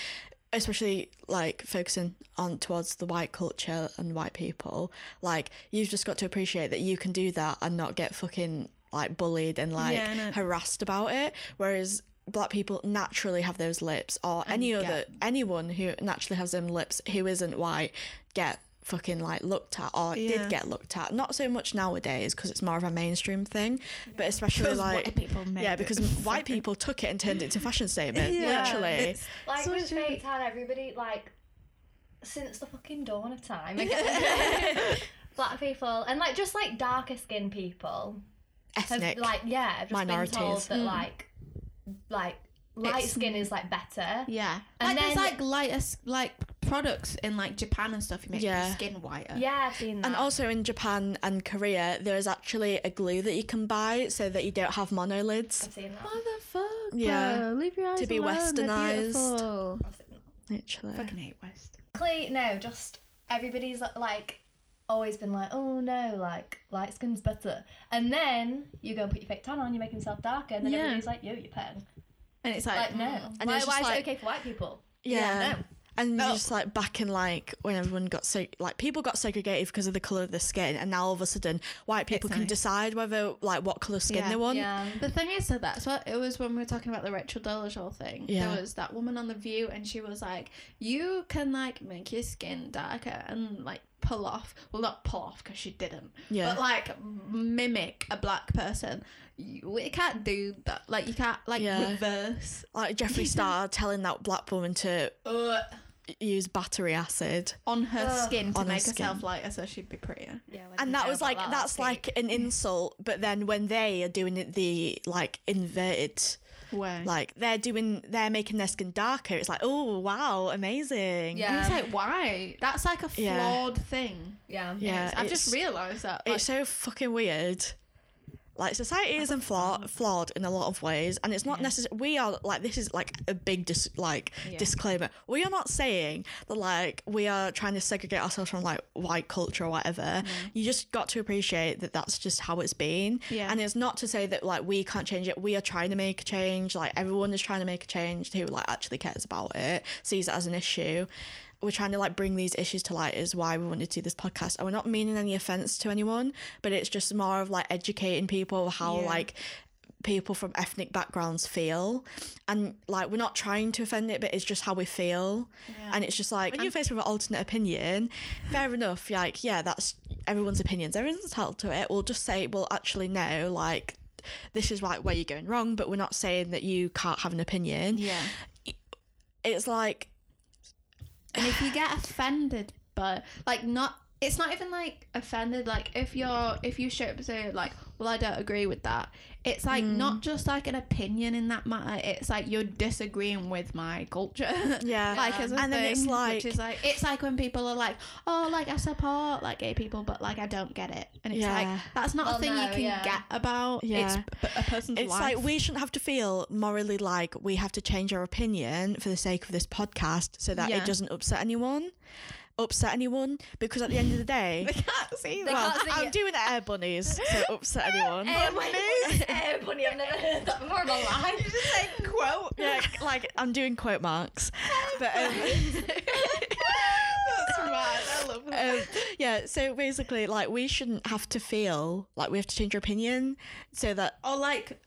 S2: Especially like focusing on towards the white culture and white people, like you've just got to appreciate that you can do that and not get fucking like bullied and like
S1: Yeah, know.
S2: harassed about it. Whereas black people naturally have those lips, or any
S1: get-
S2: other anyone who naturally has them lips who isn't white get fucking like looked at or
S1: Yeah.
S2: did get looked at. Not so much nowadays because it's more of a mainstream thing, but especially like
S1: white people made
S2: yeah,
S1: it.
S2: because white people took it and turned it into a fashion statement. [LAUGHS]
S1: Yeah.
S2: Literally,
S1: It's-
S3: Like
S1: So
S3: with
S1: true.
S3: fake tan, everybody like since the fucking dawn of time, again, [LAUGHS] [LAUGHS] black people and like just like darker skinned people have
S2: ethnic.
S3: like yeah, have just been told
S2: minorities.
S3: that mm. like like light
S1: It's-
S3: skin is like better.
S1: Yeah,
S3: And
S1: like there's like lighter like products in like Japan and stuff. You make
S2: Yeah.
S1: your skin whiter.
S3: Yeah, I've seen that.
S2: and also in Japan and Korea, there is actually a glue that you can buy so that you don't have monolids.
S3: I've seen that.
S1: Motherfucker.
S2: Yeah.
S1: Leave your eyes
S2: To be
S1: alone,
S2: westernised.
S1: beautiful.
S3: I've seen that.
S2: Literally.
S1: Fucking hate West.
S3: Cle- no, just everybody's like always been like, oh no, like light skin's better, and then you go and put your fake tan on, you make yourself darker, and then
S1: Yeah.
S3: everybody's like, yo, you're pen.
S1: And it's like,
S3: Like no, mm.
S2: And
S3: why, why
S2: just
S3: is
S2: like-
S3: it okay for white people?
S2: Yeah.
S3: no.
S2: And
S1: No.
S2: just like back in like when everyone got so like people got segregated because of the color of the skin, and now all of a sudden white people
S1: It's
S2: can
S1: nice.
S2: decide whether like what color skin
S1: Yeah.
S2: they want.
S3: Yeah.
S1: The thing is that that's what it was when we were talking about the Rachel Dolezal thing.
S2: Yeah.
S1: There was that woman on the View, and she was like, "You can like make your skin darker and like pull off. Well, not pull off because she didn't.
S2: Yeah.
S1: But like mimic a black person. You we can't do that. Like you can't like
S2: Yeah.
S1: reverse.
S2: Like Jeffree [LAUGHS] Star telling that black woman to
S1: Uh,
S2: use battery acid.
S1: on her
S3: Ugh.
S1: skin to
S2: her
S1: make
S2: skin.
S1: herself lighter so she'd be prettier.
S3: Yeah,
S2: and that was like that's like an insult but then when they are doing it the like inverted
S1: Where?
S2: like they're doing they're making their skin darker it's like oh wow amazing
S3: Yeah.
S1: And it's like why? That's like a
S2: Yeah.
S1: flawed thing.
S3: yeah,
S2: Yeah.
S1: I've just realised that. Like,
S2: it's so fucking weird like society isn't flaw- flawed in a lot of ways and it's not necessary we are like this is like a big dis- like
S1: Yeah.
S2: disclaimer. We are not saying that like we are trying to segregate ourselves from like white culture or whatever. You just got to appreciate that that's just how it's been.
S1: Yeah.
S2: and it's not to say that like we can't change it. We are trying to make a change. Like everyone is trying to make a change. Who like actually cares about it sees it as an issue we're trying to like bring these issues to light is why we wanted to do this podcast. And we're not meaning any offense to anyone but it's just more of like educating people how
S1: Yeah.
S2: like people from ethnic backgrounds feel. And like we're not trying to offend it but it's just how we feel. And it's just like when you're faced with an alternate opinion fair enough like yeah that's everyone's opinions. Everyone's entitled to it. We'll just say well actually no like this is like where you're going wrong but we're not saying that you can't have an opinion.
S1: Yeah.
S2: it's like
S1: And if you get offended, but like not, it's not even like offended. Like if you're, if you show up and say like, well, I don't agree with that. It's like
S2: Mm.
S1: not just like an opinion in that matter. It's like you're disagreeing with my culture. [LAUGHS]
S2: Yeah.
S1: like as a
S2: And then it's like-
S1: which is like it's like when people are like, oh, like I support like gay people, but like I don't get it, and it's
S2: Yeah.
S1: like that's not
S3: Well,
S1: a thing
S3: no,
S1: you can
S3: yeah.
S1: get about.
S2: Yeah.
S1: It's p- a person's
S2: it's
S1: life.
S2: like we shouldn't have to feel morally like we have to change our opinion for the sake of this podcast so that
S1: Yeah.
S2: it doesn't upset anyone upset anyone because at the end of the day [LAUGHS]
S1: they can't see
S3: They
S2: well
S3: can't
S2: i'm
S3: it.
S2: doing air bunnies so [LAUGHS] upset anyone
S3: Air bunny. [LAUGHS] Air bunny. I've never heard that before in my life.
S1: You just like quote.
S2: yeah like i'm doing quote marks but um,
S1: That's right. I love that.
S2: um, yeah so basically like we shouldn't have to feel like we have to change our opinion so that
S1: or like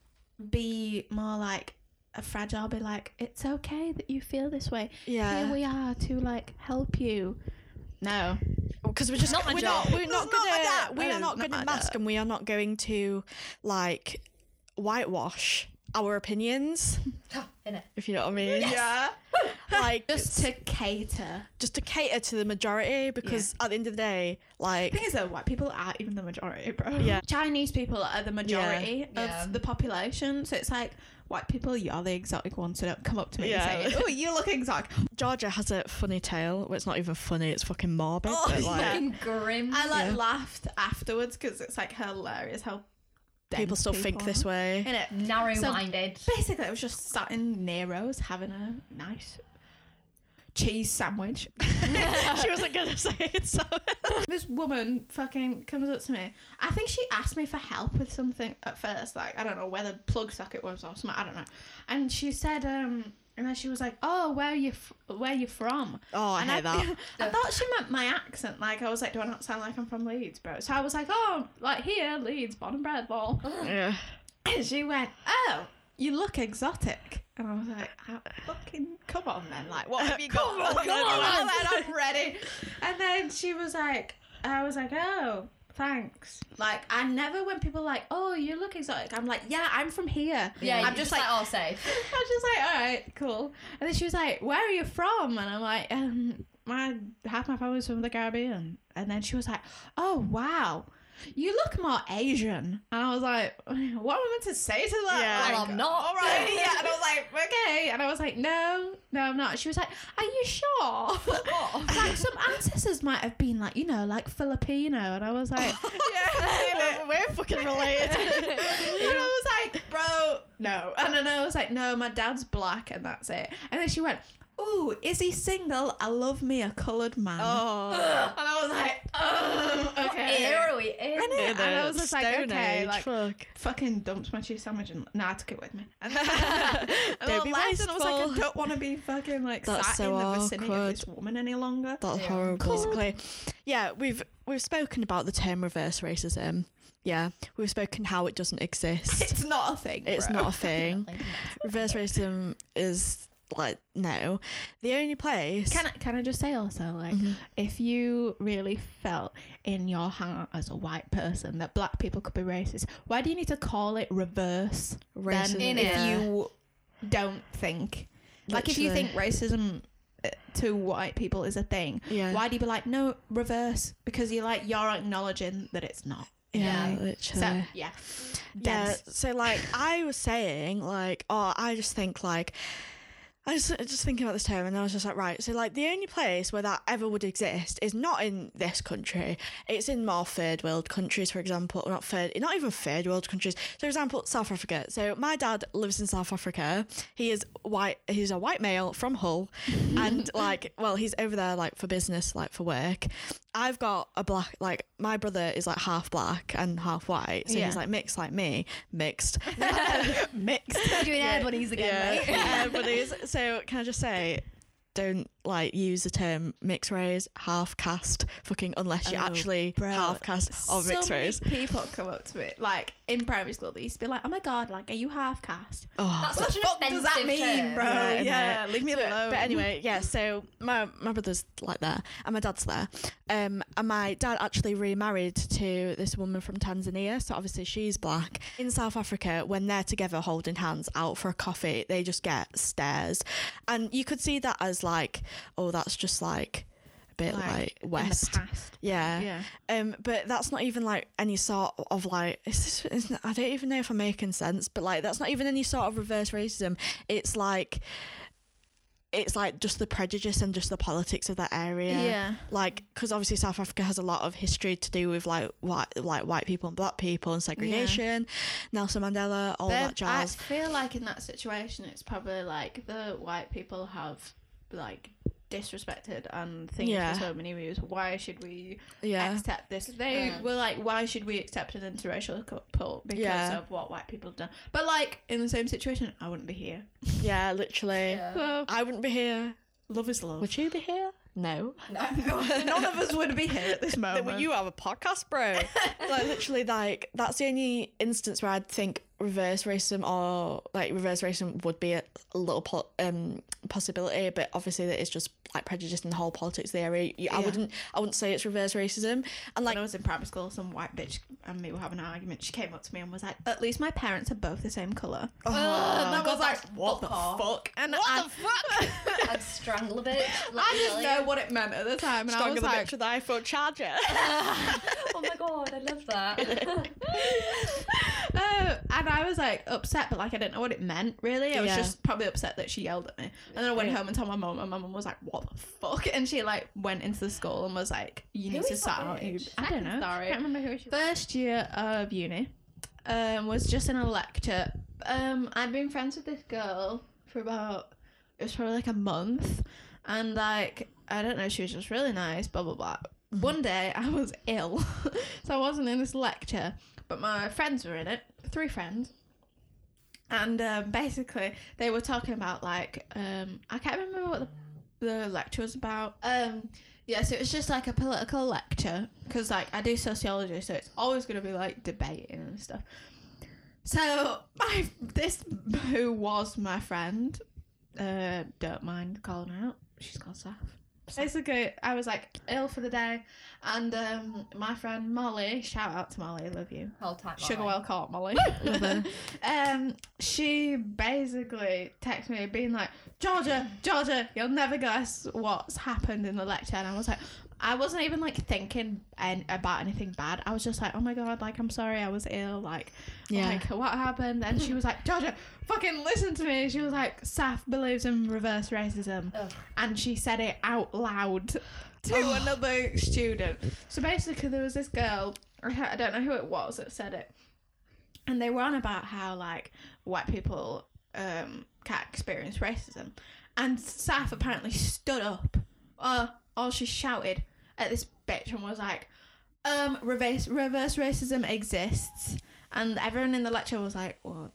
S1: be more like a fragile be like it's okay that you feel this way
S2: Yeah.
S1: here we are to like help you no
S2: because we're just
S3: Not my
S2: we're
S3: job.
S2: not we're not
S1: It's not my
S2: gonna
S1: job.
S2: we
S1: That
S2: are not
S1: not
S2: gonna mask and we are not going to like whitewash our opinions, [LAUGHS]
S3: In it.
S2: if you know what I mean.
S1: Yeah. [LAUGHS]
S2: Like
S1: Just to cater.
S2: just to cater to the majority because at the end of the day, like
S1: The thing is though, white people aren't even the majority, bro.
S2: Yeah.
S1: Chinese people are the majority
S3: Yeah.
S1: of
S3: Yeah.
S1: the population. So it's like white people, you're the exotic ones. So don't come up to me
S2: Yeah.
S1: and say, "Oh, you look exotic."
S2: Georgia has a funny tale. Well, it's not even funny; it's fucking morbid.
S1: Oh,
S2: but, like.
S3: Fucking grim.
S1: I like
S2: Yeah.
S1: laughed afterwards because it's like hilarious how
S2: people
S1: dense
S2: still think this way.
S1: In it.
S3: Narrow-minded.
S1: Basically, I was just sat in Nero's having a nice cheese sandwich. [LAUGHS] [LAUGHS]
S2: she wasn't gonna say it. So [LAUGHS]
S1: this woman fucking comes up to me. I think she asked me for help with something at first. Like I don't know where the plug socket was or something. I don't know. And she said, um, and then she was like, "Oh, where are you? F- where you from?"
S2: oh, I
S1: and
S2: hate that.
S1: I thought she meant my accent. Like I was like, "Do I not sound like I'm from Leeds, bro?" So I was like, "Oh, like here, Leeds, born and bred, lol."
S2: yeah.
S1: And she went, "Oh, you look exotic." And I was like, "Ah, "Fucking come on, then! Like, what have you got? [LAUGHS]
S2: Come on, [LAUGHS]
S1: Come on,
S2: on."
S1: then, I'm ready." And then she was like, "I was like, oh." Thanks. Like I never when people are like, oh, you look exotic. I'm like, yeah, I'm from here.
S3: Yeah,
S1: I'm just
S3: just like,
S1: like,
S3: all safe. [LAUGHS]
S1: I'm just like, all right, cool. And then she was like, where are you from? And I'm like, um, my half my family's from the Caribbean. And then she was like, oh wow, you look more Asian. And I was like, what am I meant to say to that?
S2: Yeah.
S3: Well,
S1: Like,
S3: I'm not.
S1: All right, [LAUGHS] yeah. And I was like, okay. And I was like, no, no, I'm not. She was like, are you sure? [LAUGHS] like some ancestors might have been like, you know, like Filipino. And I was like, [LAUGHS] yeah.
S2: we're, we're fucking related.
S1: and I was like, bro, no. And then I was like, no, my dad's black and that's it. And then she went, ooh, is he single? I love me a coloured man.
S2: oh,
S1: And I was like, oh, okay.
S3: Here are we in?
S1: And, it, and I was just like, okay, like,
S2: fuck.
S1: fucking dumped my cheese sandwich and nah, I took it with me. [LAUGHS] And and [LAUGHS]
S2: Don't
S1: I
S2: be
S1: left and I was like, I don't want to be fucking like
S2: That's
S1: sat
S2: so
S1: in the vicinity
S2: awkward.
S1: of this woman any longer.
S2: That's
S3: Yeah.
S2: horrible. Basically, yeah, we've we've spoken about the term reverse racism. Yeah, we've spoken how it doesn't exist. [LAUGHS]
S1: It's not a thing.
S2: It's
S1: bro.
S2: not a thing. Reverse racism is like no. The only place.
S1: Can I, can I just say also, like,
S2: Mhm.
S1: if you really felt in your heart as a white person that black people could be racist, why do you need to call it reverse?
S2: Racism,
S1: Then
S3: In
S1: if
S3: it.
S1: you don't think, like, if you think racism uh, to white people is a thing,
S2: Yeah.
S1: why do you be like no reverse? Because you're like you're acknowledging that it's not.
S2: Yeah,
S3: Yeah.
S2: literally.
S1: So yeah,
S2: Yeah, so like I was saying, like, oh, I just think like I was just thinking about this term, and I was just like, right. So like the only place where that ever would exist is not in this country. It's in more third world countries, for example. Not third, not even third world countries. So, for example, South Africa. So my dad lives in South Africa. He is white. He's a white male from Hull, [LAUGHS] and like, well, he's over there like for business, like for work. I've got a black, like my brother is like half black and half white, so
S1: Yeah.
S2: he's like mixed like me, mixed. [LAUGHS] [LAUGHS]
S1: mixed.
S3: Doing air buddies again,
S2: yeah, but it is, so can I just say, don't like use the term mixed race, half caste, fucking unless you're
S1: Oh,
S2: actually
S1: bro,
S2: half caste or
S1: so
S2: mixed
S1: many
S2: race.
S1: people come up to me like in primary school. They used to be like, "Oh my god, like, are you half caste?"
S2: Oh,
S3: That's
S1: What
S3: such an
S1: does that mean,
S3: term.
S1: bro?
S2: Yeah,
S1: Yeah, leave me alone.
S2: But anyway, yeah. So my my brother's like there, and my dad's there. Um, and my dad actually remarried to this woman from Tanzania. So obviously she's black. In South Africa, when they're together holding hands out for a coffee, they just get stares, and you could see that as like, oh, that's just like a bit like,
S1: the
S2: West. Yeah.
S1: Yeah.
S2: Um, but that's not even like any sort of like. Is this, is, I don't even know if I'm making sense, but like that's not even any sort of reverse racism. It's like, it's like just the prejudice and just the politics of that area.
S1: Yeah.
S2: Like, because obviously South Africa has a lot of history to do with like white, like white people and black people and segregation, Nelson Mandela, all that jazz.
S1: I feel like in that situation, it's probably like the white people have like disrespected and things
S2: Yeah.
S1: for so many reasons. Why should we
S2: yeah.
S1: accept this? They
S3: Mm.
S1: were like, why should we accept an interracial couple because
S2: Yeah.
S1: of what white people have done? But like in the same situation, I wouldn't be here.
S2: Yeah, literally.
S3: Yeah.
S2: I wouldn't be here.
S1: love is love.
S2: Would you be here? No. [LAUGHS]
S3: No.
S1: None of us would be here at this [LAUGHS] moment.
S2: You have a podcast, bro. [LAUGHS] like literally, like that's the only instance where I'd think reverse racism or like reverse racism would be a, a little po- um possibility, but obviously that is just like prejudicing the whole politics of the area. I wouldn't, I wouldn't say it's reverse racism. And like,
S1: when I was in primary school, some white bitch and me were having an argument. She came up to me and was like, "At least my parents are both the same color."
S2: oh,
S1: and I
S3: God,
S1: was like, "What the
S3: off.
S1: fuck?" And
S2: what
S1: I,
S2: the fuck? [LAUGHS]
S3: I'd strangle a bitch. let
S1: I
S3: me
S1: didn't know what it meant at the time, and I was
S2: the
S1: like,
S2: bitch with the iPhone charger. [LAUGHS]
S3: Oh my god, I love that.
S1: Uh, [LAUGHS] and I was like upset, but like I didn't know what it meant really. I was
S2: Yeah.
S1: just probably upset that she yelled at me. And then I went home and told my mum, and my mum was like, "What the fuck?" And she like went into the school and was like, "You
S3: Who
S1: need to
S3: is
S1: sort out." I don't know.
S3: Sorry.
S1: I can't remember who she. First year of uni, um, was just in a lecture. Um, I'd been friends with this girl for about it was probably like a month, and like I don't know, she was just really nice. Blah blah blah. One day [LAUGHS] I was ill, [LAUGHS] so I wasn't in this lecture, but my friends were in it. Three friends. And um, basically, they were talking about like um, I can't remember what the, the lecture was about. Um, yeah, so it was just like a political lecture because like I do sociology, so it's always going to be like debating and stuff. So my this who was my friend, uh, don't mind calling her out. She's called Saf. Basically, I was like ill for the day, and um, my friend Molly, shout out to Molly, love you.
S3: Hold tight.
S1: Sugar
S3: Molly.
S1: well caught, Molly. um, she basically texted me being like, Georgia, Georgia, you'll never guess what's happened in the lecture. And I was like, I wasn't even like thinking and about anything bad. I was just like, oh my god, like I'm sorry, I was ill. Like,
S2: Yeah.
S1: like what happened? And she was like, Georgia, fucking listen to me. She was like, Saf believes in reverse racism,
S3: Ugh.
S1: and she said it out loud to another student. So basically, there was this girl. I I don't know who it was that said it, and they were on about how like white people um, can't experience racism, and Saf apparently stood up, uh, or she shouted at this bitch and was like, um, reverse reverse racism exists, and everyone in the lecture was like, what?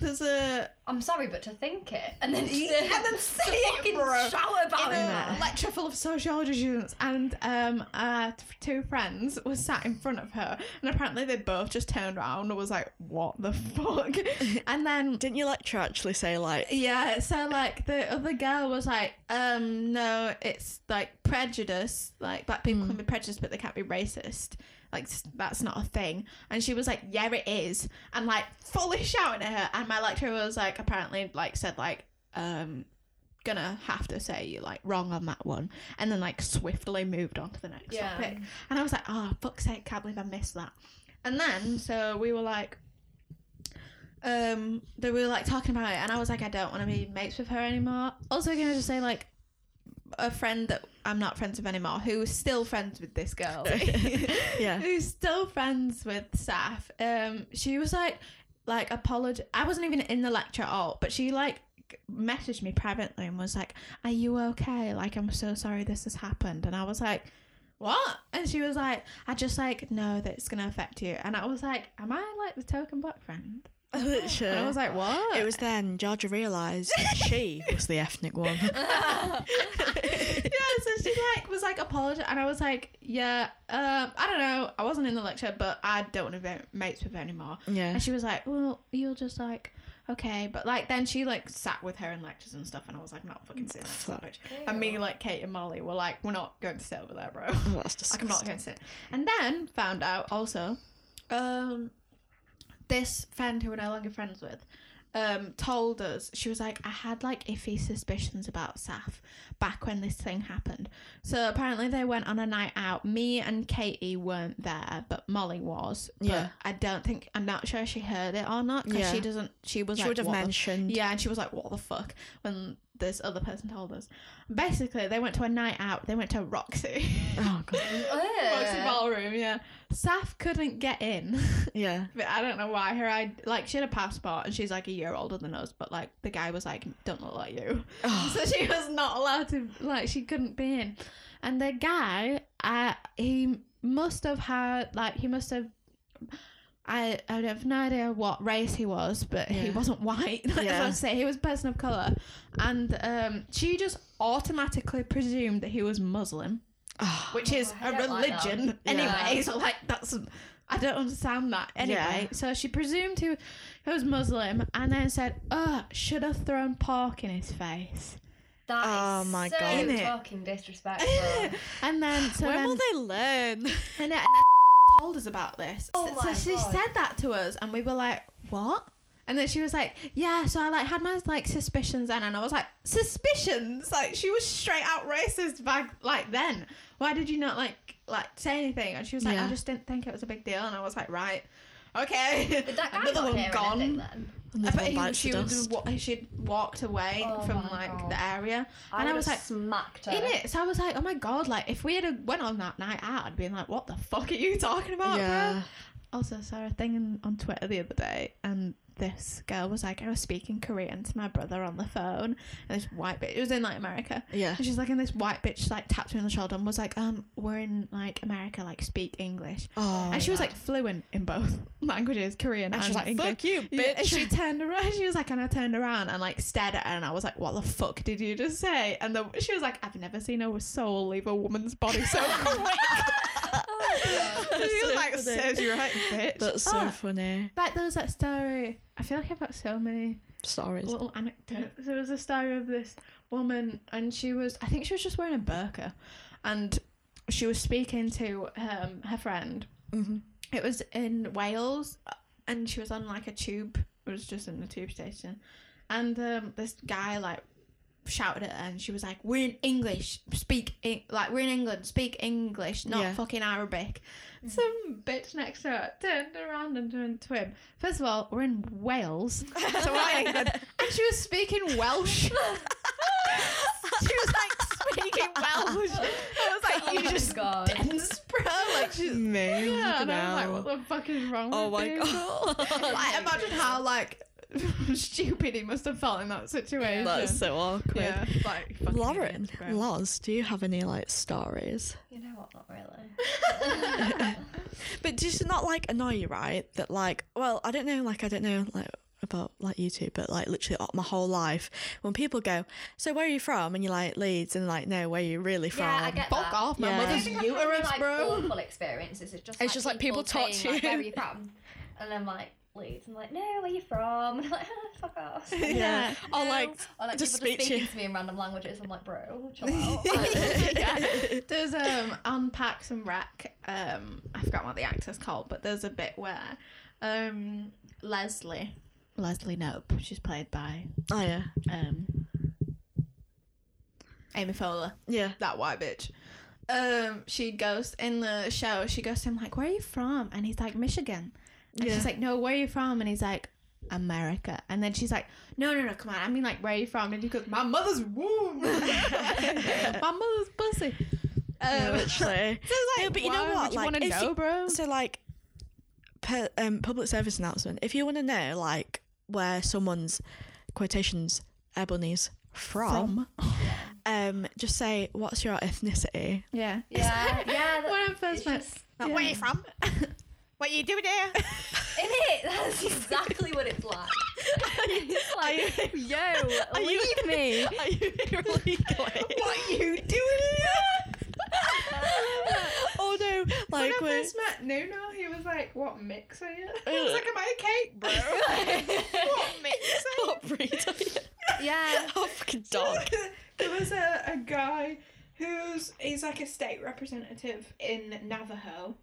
S1: There's a
S3: I'm sorry, but to think it and then
S1: and then say it, bro
S3: shout about
S1: in
S3: it.
S1: a lecture full of sociology students, and um, uh, two friends were sat in front of her, and apparently they both just turned around and was like, "What the fuck?" [LAUGHS] and then
S2: Didn't your lecturer actually say like,
S1: yeah, so like the other girl was like, um, no, it's like prejudice. Like black people can be prejudiced, but they can't be racist. Like that's not a thing. And she was like, yeah, it is, and like fully [LAUGHS] shouting at her. And my lecturer was like, apparently, like said like, um, gonna have to say you like wrong on that one, and then like swiftly moved on to the next
S3: Yeah.
S1: topic. And I was like, oh fuck's sake, can't believe I missed that. And then so we were like um they were like talking about it and I was like I don't want to be mates with her anymore. Also can I just say like a friend that I'm not friends with anymore who is still friends with this girl. [LAUGHS]
S2: Yeah. [LAUGHS]
S1: Who's still friends with Saf. Um she was like like apolog I wasn't even in the lecture at all, but she like messaged me privately and was like, Are you okay? Like I'm so sorry this has happened and I was like what? And she was like, I just like know that it's gonna affect you. And I was like, Am I like the token black friend? [LAUGHS]
S2: literally.
S1: And I was like, what?
S2: It was then Georgia realised [LAUGHS] she was the ethnic one. [LAUGHS]
S1: yeah. So she like was like apologizing, and I was like, yeah, um, I don't know. I wasn't in the lecture, but I don't want to be mates with her anymore.
S2: Yeah.
S1: And she was like, well, you're just like. Okay, but like then she like sat with her in lectures and stuff, and I was like, I'm not fucking sitting next to that. And me, like Kate and Molly, were like, we're not going to sit over there, bro.
S2: That's
S1: Like I'm not going to sit. And then found out also, um, this friend who we're no longer friends with, um, told us she was like, I had like iffy suspicions about Saf back when this thing happened. So apparently they went on a night out. Me and Katie weren't there, but Molly was. But
S2: Yeah.
S1: I don't think I'm not sure she heard it or not because
S2: Yeah.
S1: she doesn't. She was
S2: She
S1: like,
S2: would have
S1: "What the
S2: mentioned.
S1: yeah, and she was like, "What the fuck?" When this other person told us. Basically, they went to a night out. They went to Roxy,
S2: Oh god. [LAUGHS]
S1: Roxy Ballroom. Yeah, Saf couldn't get in. [LAUGHS]
S2: Yeah.
S1: but I don't know why. Her, I like she had a passport and she's like a year older than us. But like the guy was like, "Don't look like you,"
S2: Oh. [LAUGHS]
S1: so she was not allowed to. Like she couldn't be in. And the guy, uh, he must have had like he must have. I I have no idea what race he was, but he wasn't white. [LAUGHS] That's
S2: Yeah.
S1: what I say. He was a person of color, and um, she just automatically presumed that he was Muslim,
S2: Oh,
S1: which is
S3: I
S1: a
S3: don't like that.
S1: religion
S2: Yeah.
S1: anyway. So [LAUGHS] like that's I don't understand that anyway.
S2: Yeah.
S1: So she presumed he, he was Muslim, and then said, "Oh, should have thrown pork in his face."
S3: That is
S2: Oh my
S3: so
S2: God.
S1: Innit?
S3: fucking disrespectful. [LAUGHS]
S1: And then so
S2: When
S1: then,
S2: will they learn?
S1: And, then told us about this.
S3: Oh
S1: so,
S3: my
S1: so she
S3: God.
S1: said that to us, and we were like, "What?" And then she was like, "Yeah." So I like had my like suspicions then, and I was like, "Suspicions?" Like she was straight out racist back like then. Why did you not like like say anything? And she was like,
S2: Yeah.
S1: "I just didn't think it was a big deal." And I was like, "Right, okay."
S3: Did that guy [LAUGHS]
S1: Another one gone.
S3: anything then?
S1: I bet he, she was
S2: dust.
S1: wa- she'd walked away
S3: Oh
S1: from
S3: my
S1: like
S3: God.
S1: the area,
S3: I
S1: and I was like,
S3: smacked her.
S1: in it. So I was like, oh my god, like if we had a, went on that night out, I'd been like, what the fuck are you talking about,
S2: Yeah.
S1: bro? Also, saw a thing in, on Twitter the other day, and this girl was like, I was speaking Korean to my brother on the phone, and this white bitch, it was in like America,
S2: Yeah.
S1: and she's like, and this white bitch like tapped me on the shoulder and was like, um, we're in like America, like speak English.
S2: Oh,
S1: and she was like fluent in both [LAUGHS] languages, Korean
S2: and
S1: and
S2: she's like,
S1: English.
S2: "Fuck you,
S1: Yeah, and she [LAUGHS] turned around. She was like, and I turned around and like stared at her, and I was like, "What the fuck did you just say?" And the, she was like, "I've never seen a soul leave a woman's body so [LAUGHS] quick." she was like,
S2: so funny.
S1: "Says you're right, bitch."
S2: That's so
S1: Ah,
S2: funny.
S1: Like there was that story. I feel like I've got so many
S2: Stories.
S1: little anecdotes. There was a story of this woman, and she was, I think she was just wearing a burqa, and she was speaking to um, her friend.
S2: hmm
S1: It was in Wales, and she was on like a tube. It was just in the tube station, and um, this guy like shouted at her, and she was like, "We're in English. Speak Eng- like we're in England. Speak English, not
S2: Yeah.
S1: fucking Arabic." Mm-hmm. Some bitch next to her turned around and turned to him. First of all, we're in Wales, [LAUGHS] so we're in England, and she was speaking Welsh. [LAUGHS] she was like speaking Welsh. I was like, "You
S3: Oh my
S1: just
S3: God.
S1: dense, bro." Like she's
S2: Me.
S1: yeah, and I was like, what the fuck is wrong
S2: Oh
S1: with
S2: my
S1: people?
S2: god.
S1: like, imagine how like [LAUGHS] stupid he must have felt in that situation.
S2: That's so awkward.
S1: yeah, like
S2: Lauren,
S1: idiots.
S2: Loz, do you have any like stories?
S3: You know what? Not really. [LAUGHS]
S2: But does it not like annoy you, right? That like, well, I don't know, like I don't know, like about like you two, but like literally my whole life, when people go, "So where are you from?" and you're like Leeds, and like, no, where are you really from?
S3: Yeah, I get
S1: Fuck
S3: that.
S1: off, my
S2: Yeah.
S1: Mother's
S3: think I've had any,
S1: uterus,
S3: like,
S1: bro.
S3: awful experiences. It's just
S2: It's just like people talk
S3: saying,
S2: to
S3: like,
S2: you.
S3: Where are you from? And I'm like, Leeds. And they're like, no, where are you from? [LAUGHS] And I'm like, oh, fuck off. [LAUGHS]
S2: Yeah. Or like,
S3: or like
S2: just
S3: people just speaking to me in random languages. I'm like, bro, [LAUGHS] chill out.
S1: yeah. There's um on Parks and Rec, um I forgot what the actor's called, but there's a bit where um Leslie Leslie Knope, she's played by
S2: oh yeah,
S1: um Amy Poehler.
S2: yeah.
S1: that white bitch. Um, she goes in the show. She goes to him like, "Where are you from?" And he's like, "Michigan." And
S2: Yeah.
S1: she's like, "No, where are you from?" And he's like, "America." And then she's like, "No, no, no, come on. I mean, like, where are you from?" And he goes, "My mother's womb, [LAUGHS] my mother's pussy."
S2: Yeah,
S1: Um,
S2: literally. [LAUGHS]
S1: so it's like,
S2: Yeah, but you know
S1: why
S2: what?
S1: Would you
S2: Like,
S1: want to know,
S2: you-
S1: bro?
S2: So like, per, um, public service announcement. If you want to know like where someone's quotations Ebony's from, um, just say what's your ethnicity.
S1: Yeah.
S3: yeah, yeah. that- [LAUGHS]
S1: When I first met,
S3: just-
S1: yeah.
S2: Where are you from? What you doing here? [LAUGHS]
S3: In it, that's exactly what it's like. [LAUGHS] It's like, yo, [LAUGHS]
S2: Are you-
S3: leave me.
S2: Are you here illegally?
S1: What you doing here?
S2: oh no! Like
S1: when I first met Nuno, he was like, "What mix are you?" I
S2: Ugh.
S1: was like, "Am I a cake, bro?" what mix are you?
S2: what breed are you?
S3: Yeah.
S2: Oh fucking dog.
S1: there was a, a guy who's he's like a state representative in Navajo.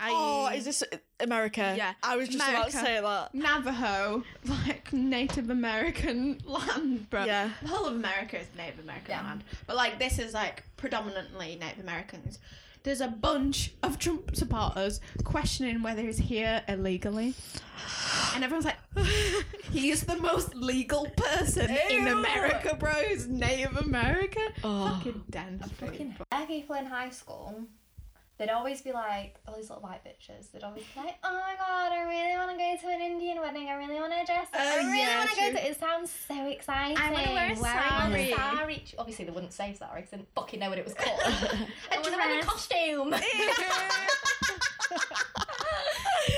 S2: Oh, is this America?
S1: Yeah.
S2: I was just about to say that.
S1: Navajo, [LAUGHS] like Native American [LAUGHS] land, bro.
S2: Yeah.
S1: The whole of America is Native American
S3: Yeah.
S1: land. But like this is like predominantly Native Americans. There's a bunch of Trump supporters questioning whether he's here illegally. And everyone's like, [LAUGHS] he's the most legal person in America, bro. He's Native American.
S2: Oh.
S1: Fucking dense.
S3: Fucking
S1: people.
S3: hair people in high school, they'd always be like, all these little white bitches, they'd always be like, oh my god, I really want to go to an Indian wedding, I really want to dress, I
S1: Oh,
S3: really
S1: yeah,
S3: want to go to, it sounds so exciting.
S1: I wanna wear a sari."
S3: sari. Obviously they wouldn't say sari because they didn't fucking know what it was called. [LAUGHS] I want wear a
S1: dress.
S3: costume.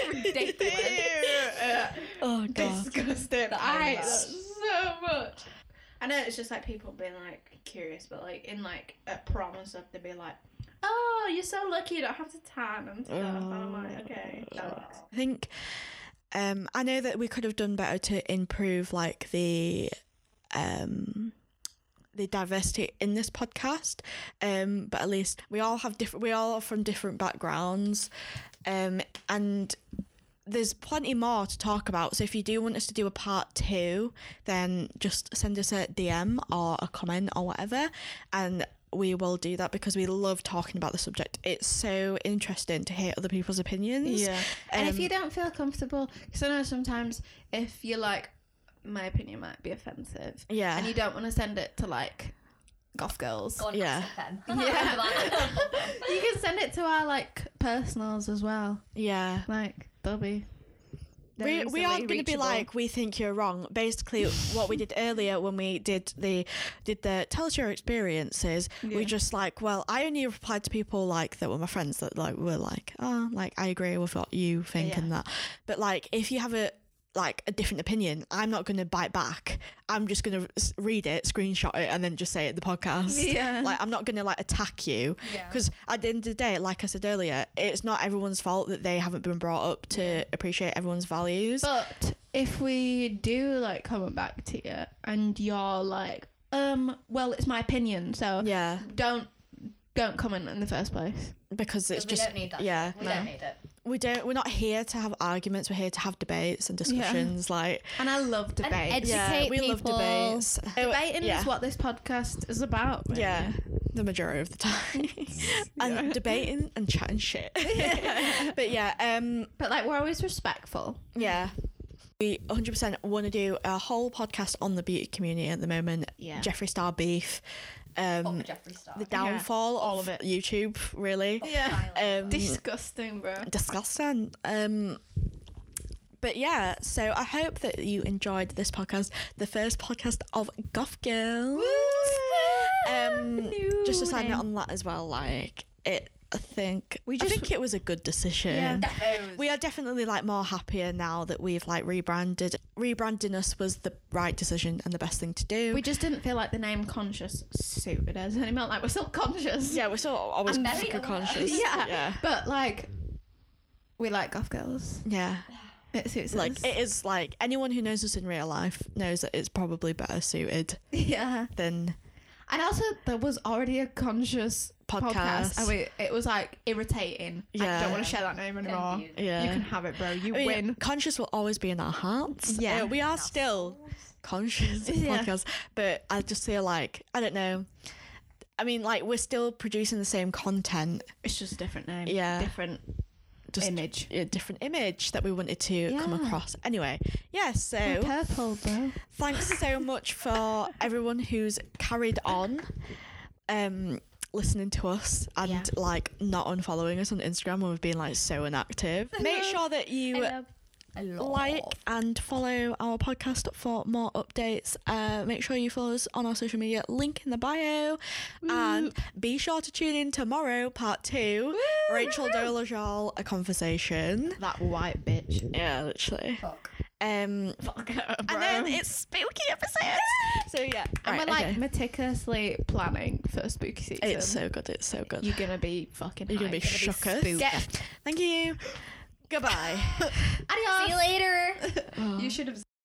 S3: ridiculous. [LAUGHS] [LAUGHS]
S2: Oh god.
S1: disgusting. I hate
S3: me
S1: that
S3: laugh.
S1: so much. I know it's just like people being like curious, but like in like a prom and stuff, they'd be like, "Oh, you're so lucky you don't have to tan and stuff." and I'm like, "Okay, thanks."
S2: I think um I know that we could have done better to improve like the um the diversity in this podcast um but at least we all have different we all are from different backgrounds um and there's plenty more to talk about so if you do want us to do a part two then just send us a dm or a comment or whatever and we will do that because we love talking about the subject it's so interesting to hear other people's opinions
S1: Yeah. And if
S2: Um,
S1: you don't feel comfortable, because I know sometimes if you're like, my opinion might be offensive,
S2: Yeah.
S1: and you don't want to send it to like goth girls,
S3: Go on,
S2: Yeah. [LAUGHS] [LAUGHS]
S1: Yeah. you can send it to our like personals as well.
S2: yeah
S1: Like they'll be.
S2: We, we aren't going to be like we think you're wrong. Basically what we did earlier when we did the did the tell us your experiences
S1: Yeah.
S2: we just like well i only replied to people like that were my friends that like were like oh like i agree with what you think and that. But like if you have a like a different opinion. I'm not going to bite back. I'm just going to read it screenshot it and then just say it in the podcast. [LAUGHS]
S1: Yeah.
S2: like i'm not going to like attack you.
S3: Yeah.
S2: because at the end of the day like i said earlier it's not everyone's fault that they haven't been brought up to appreciate everyone's values.
S1: But if we do like comment back to you and you're like, um, well, it's my opinion, so
S2: yeah.
S1: don't don't comment in the first place.
S2: because it's
S3: we
S2: just
S3: don't need that.
S2: yeah
S3: we
S1: no.
S3: don't need it.
S2: we don't we're not here to have arguments we're here to have debates and discussions like
S1: And I love debate.
S3: educate
S2: yeah we love
S3: people.
S2: debates
S1: Debating
S2: yeah.
S1: is what this podcast is about. really.
S2: yeah the majority of the time [LAUGHS] and debating and chatting shit [LAUGHS] but yeah um
S1: But like we're always respectful.
S2: yeah we 100% want to do a whole podcast on the beauty community at the moment
S1: Yeah.
S2: jeffree star beef um
S3: Star.
S2: the downfall
S1: all
S2: of,
S1: of it.
S2: youtube really
S1: Yeah.
S2: um
S1: Disgusting, bro.
S2: disgusting. Um, but yeah, so I hope that you enjoyed this podcast, the first podcast of Goth Girls. Um, just to sign it on that as well, like it. I think
S1: We just, I
S2: think it was a good decision.
S1: Yeah.
S3: Defos.
S2: We are definitely like more happier now that we've like rebranded. Rebranding us was the right decision and the best thing to do.
S1: We just didn't feel like the name conscious suited us anymore. Like we're still conscious.
S2: yeah, we're still always
S3: I'm very
S2: fucking
S3: aware.
S2: conscious.
S1: Yeah.
S2: yeah,
S1: But like we like goth girls.
S2: yeah.
S1: It suits us.
S2: Like
S1: us.
S2: it is like anyone who knows us in real life knows that it's probably better suited [LAUGHS]
S1: yeah.
S2: than
S1: And also there was already a conscious
S2: Podcast.
S1: podcast. and we, it was like irritating. I
S2: Yeah.
S1: don't want to share that name anymore.
S3: Confused.
S2: Yeah.
S1: You can have it, bro. You
S2: I mean,
S1: win.
S2: Conscious will always be in our hearts.
S1: Yeah.
S2: Uh, we are still conscious [LAUGHS]
S1: Yeah.
S2: podcast, but I just feel like I don't know. I mean, like we're still producing the same content,
S1: It's just a different name.
S2: Yeah.
S1: Different
S2: just
S1: image.
S2: a different image that we wanted to come across. Anyway, yeah. So
S1: We're purple, bro.
S2: thanks so much for everyone who's carried on um listening to us and
S1: Yeah.
S2: like not unfollowing us on Instagram when we've been like so inactive. Make sure that you like and follow our podcast for more updates. Uh, make sure you follow us on our social media, link in the bio, and be sure to tune in tomorrow, part two. Rachel Dolezal, a conversation.
S1: That white bitch.
S2: Yeah, literally.
S3: Fuck.
S2: Um, [LAUGHS] and then it's spooky episodes. so yeah,
S1: And
S2: right,
S1: we're like
S2: okay.
S1: meticulously planning for spooky season.
S2: it's so good. It's so good.
S1: You're gonna be fucking.
S2: You're gonna be shookers.
S1: spooky.
S2: Thank you. [GASPS] [LAUGHS] Goodbye. [LAUGHS]
S1: Adios.
S3: See you later. [LAUGHS]
S1: You should have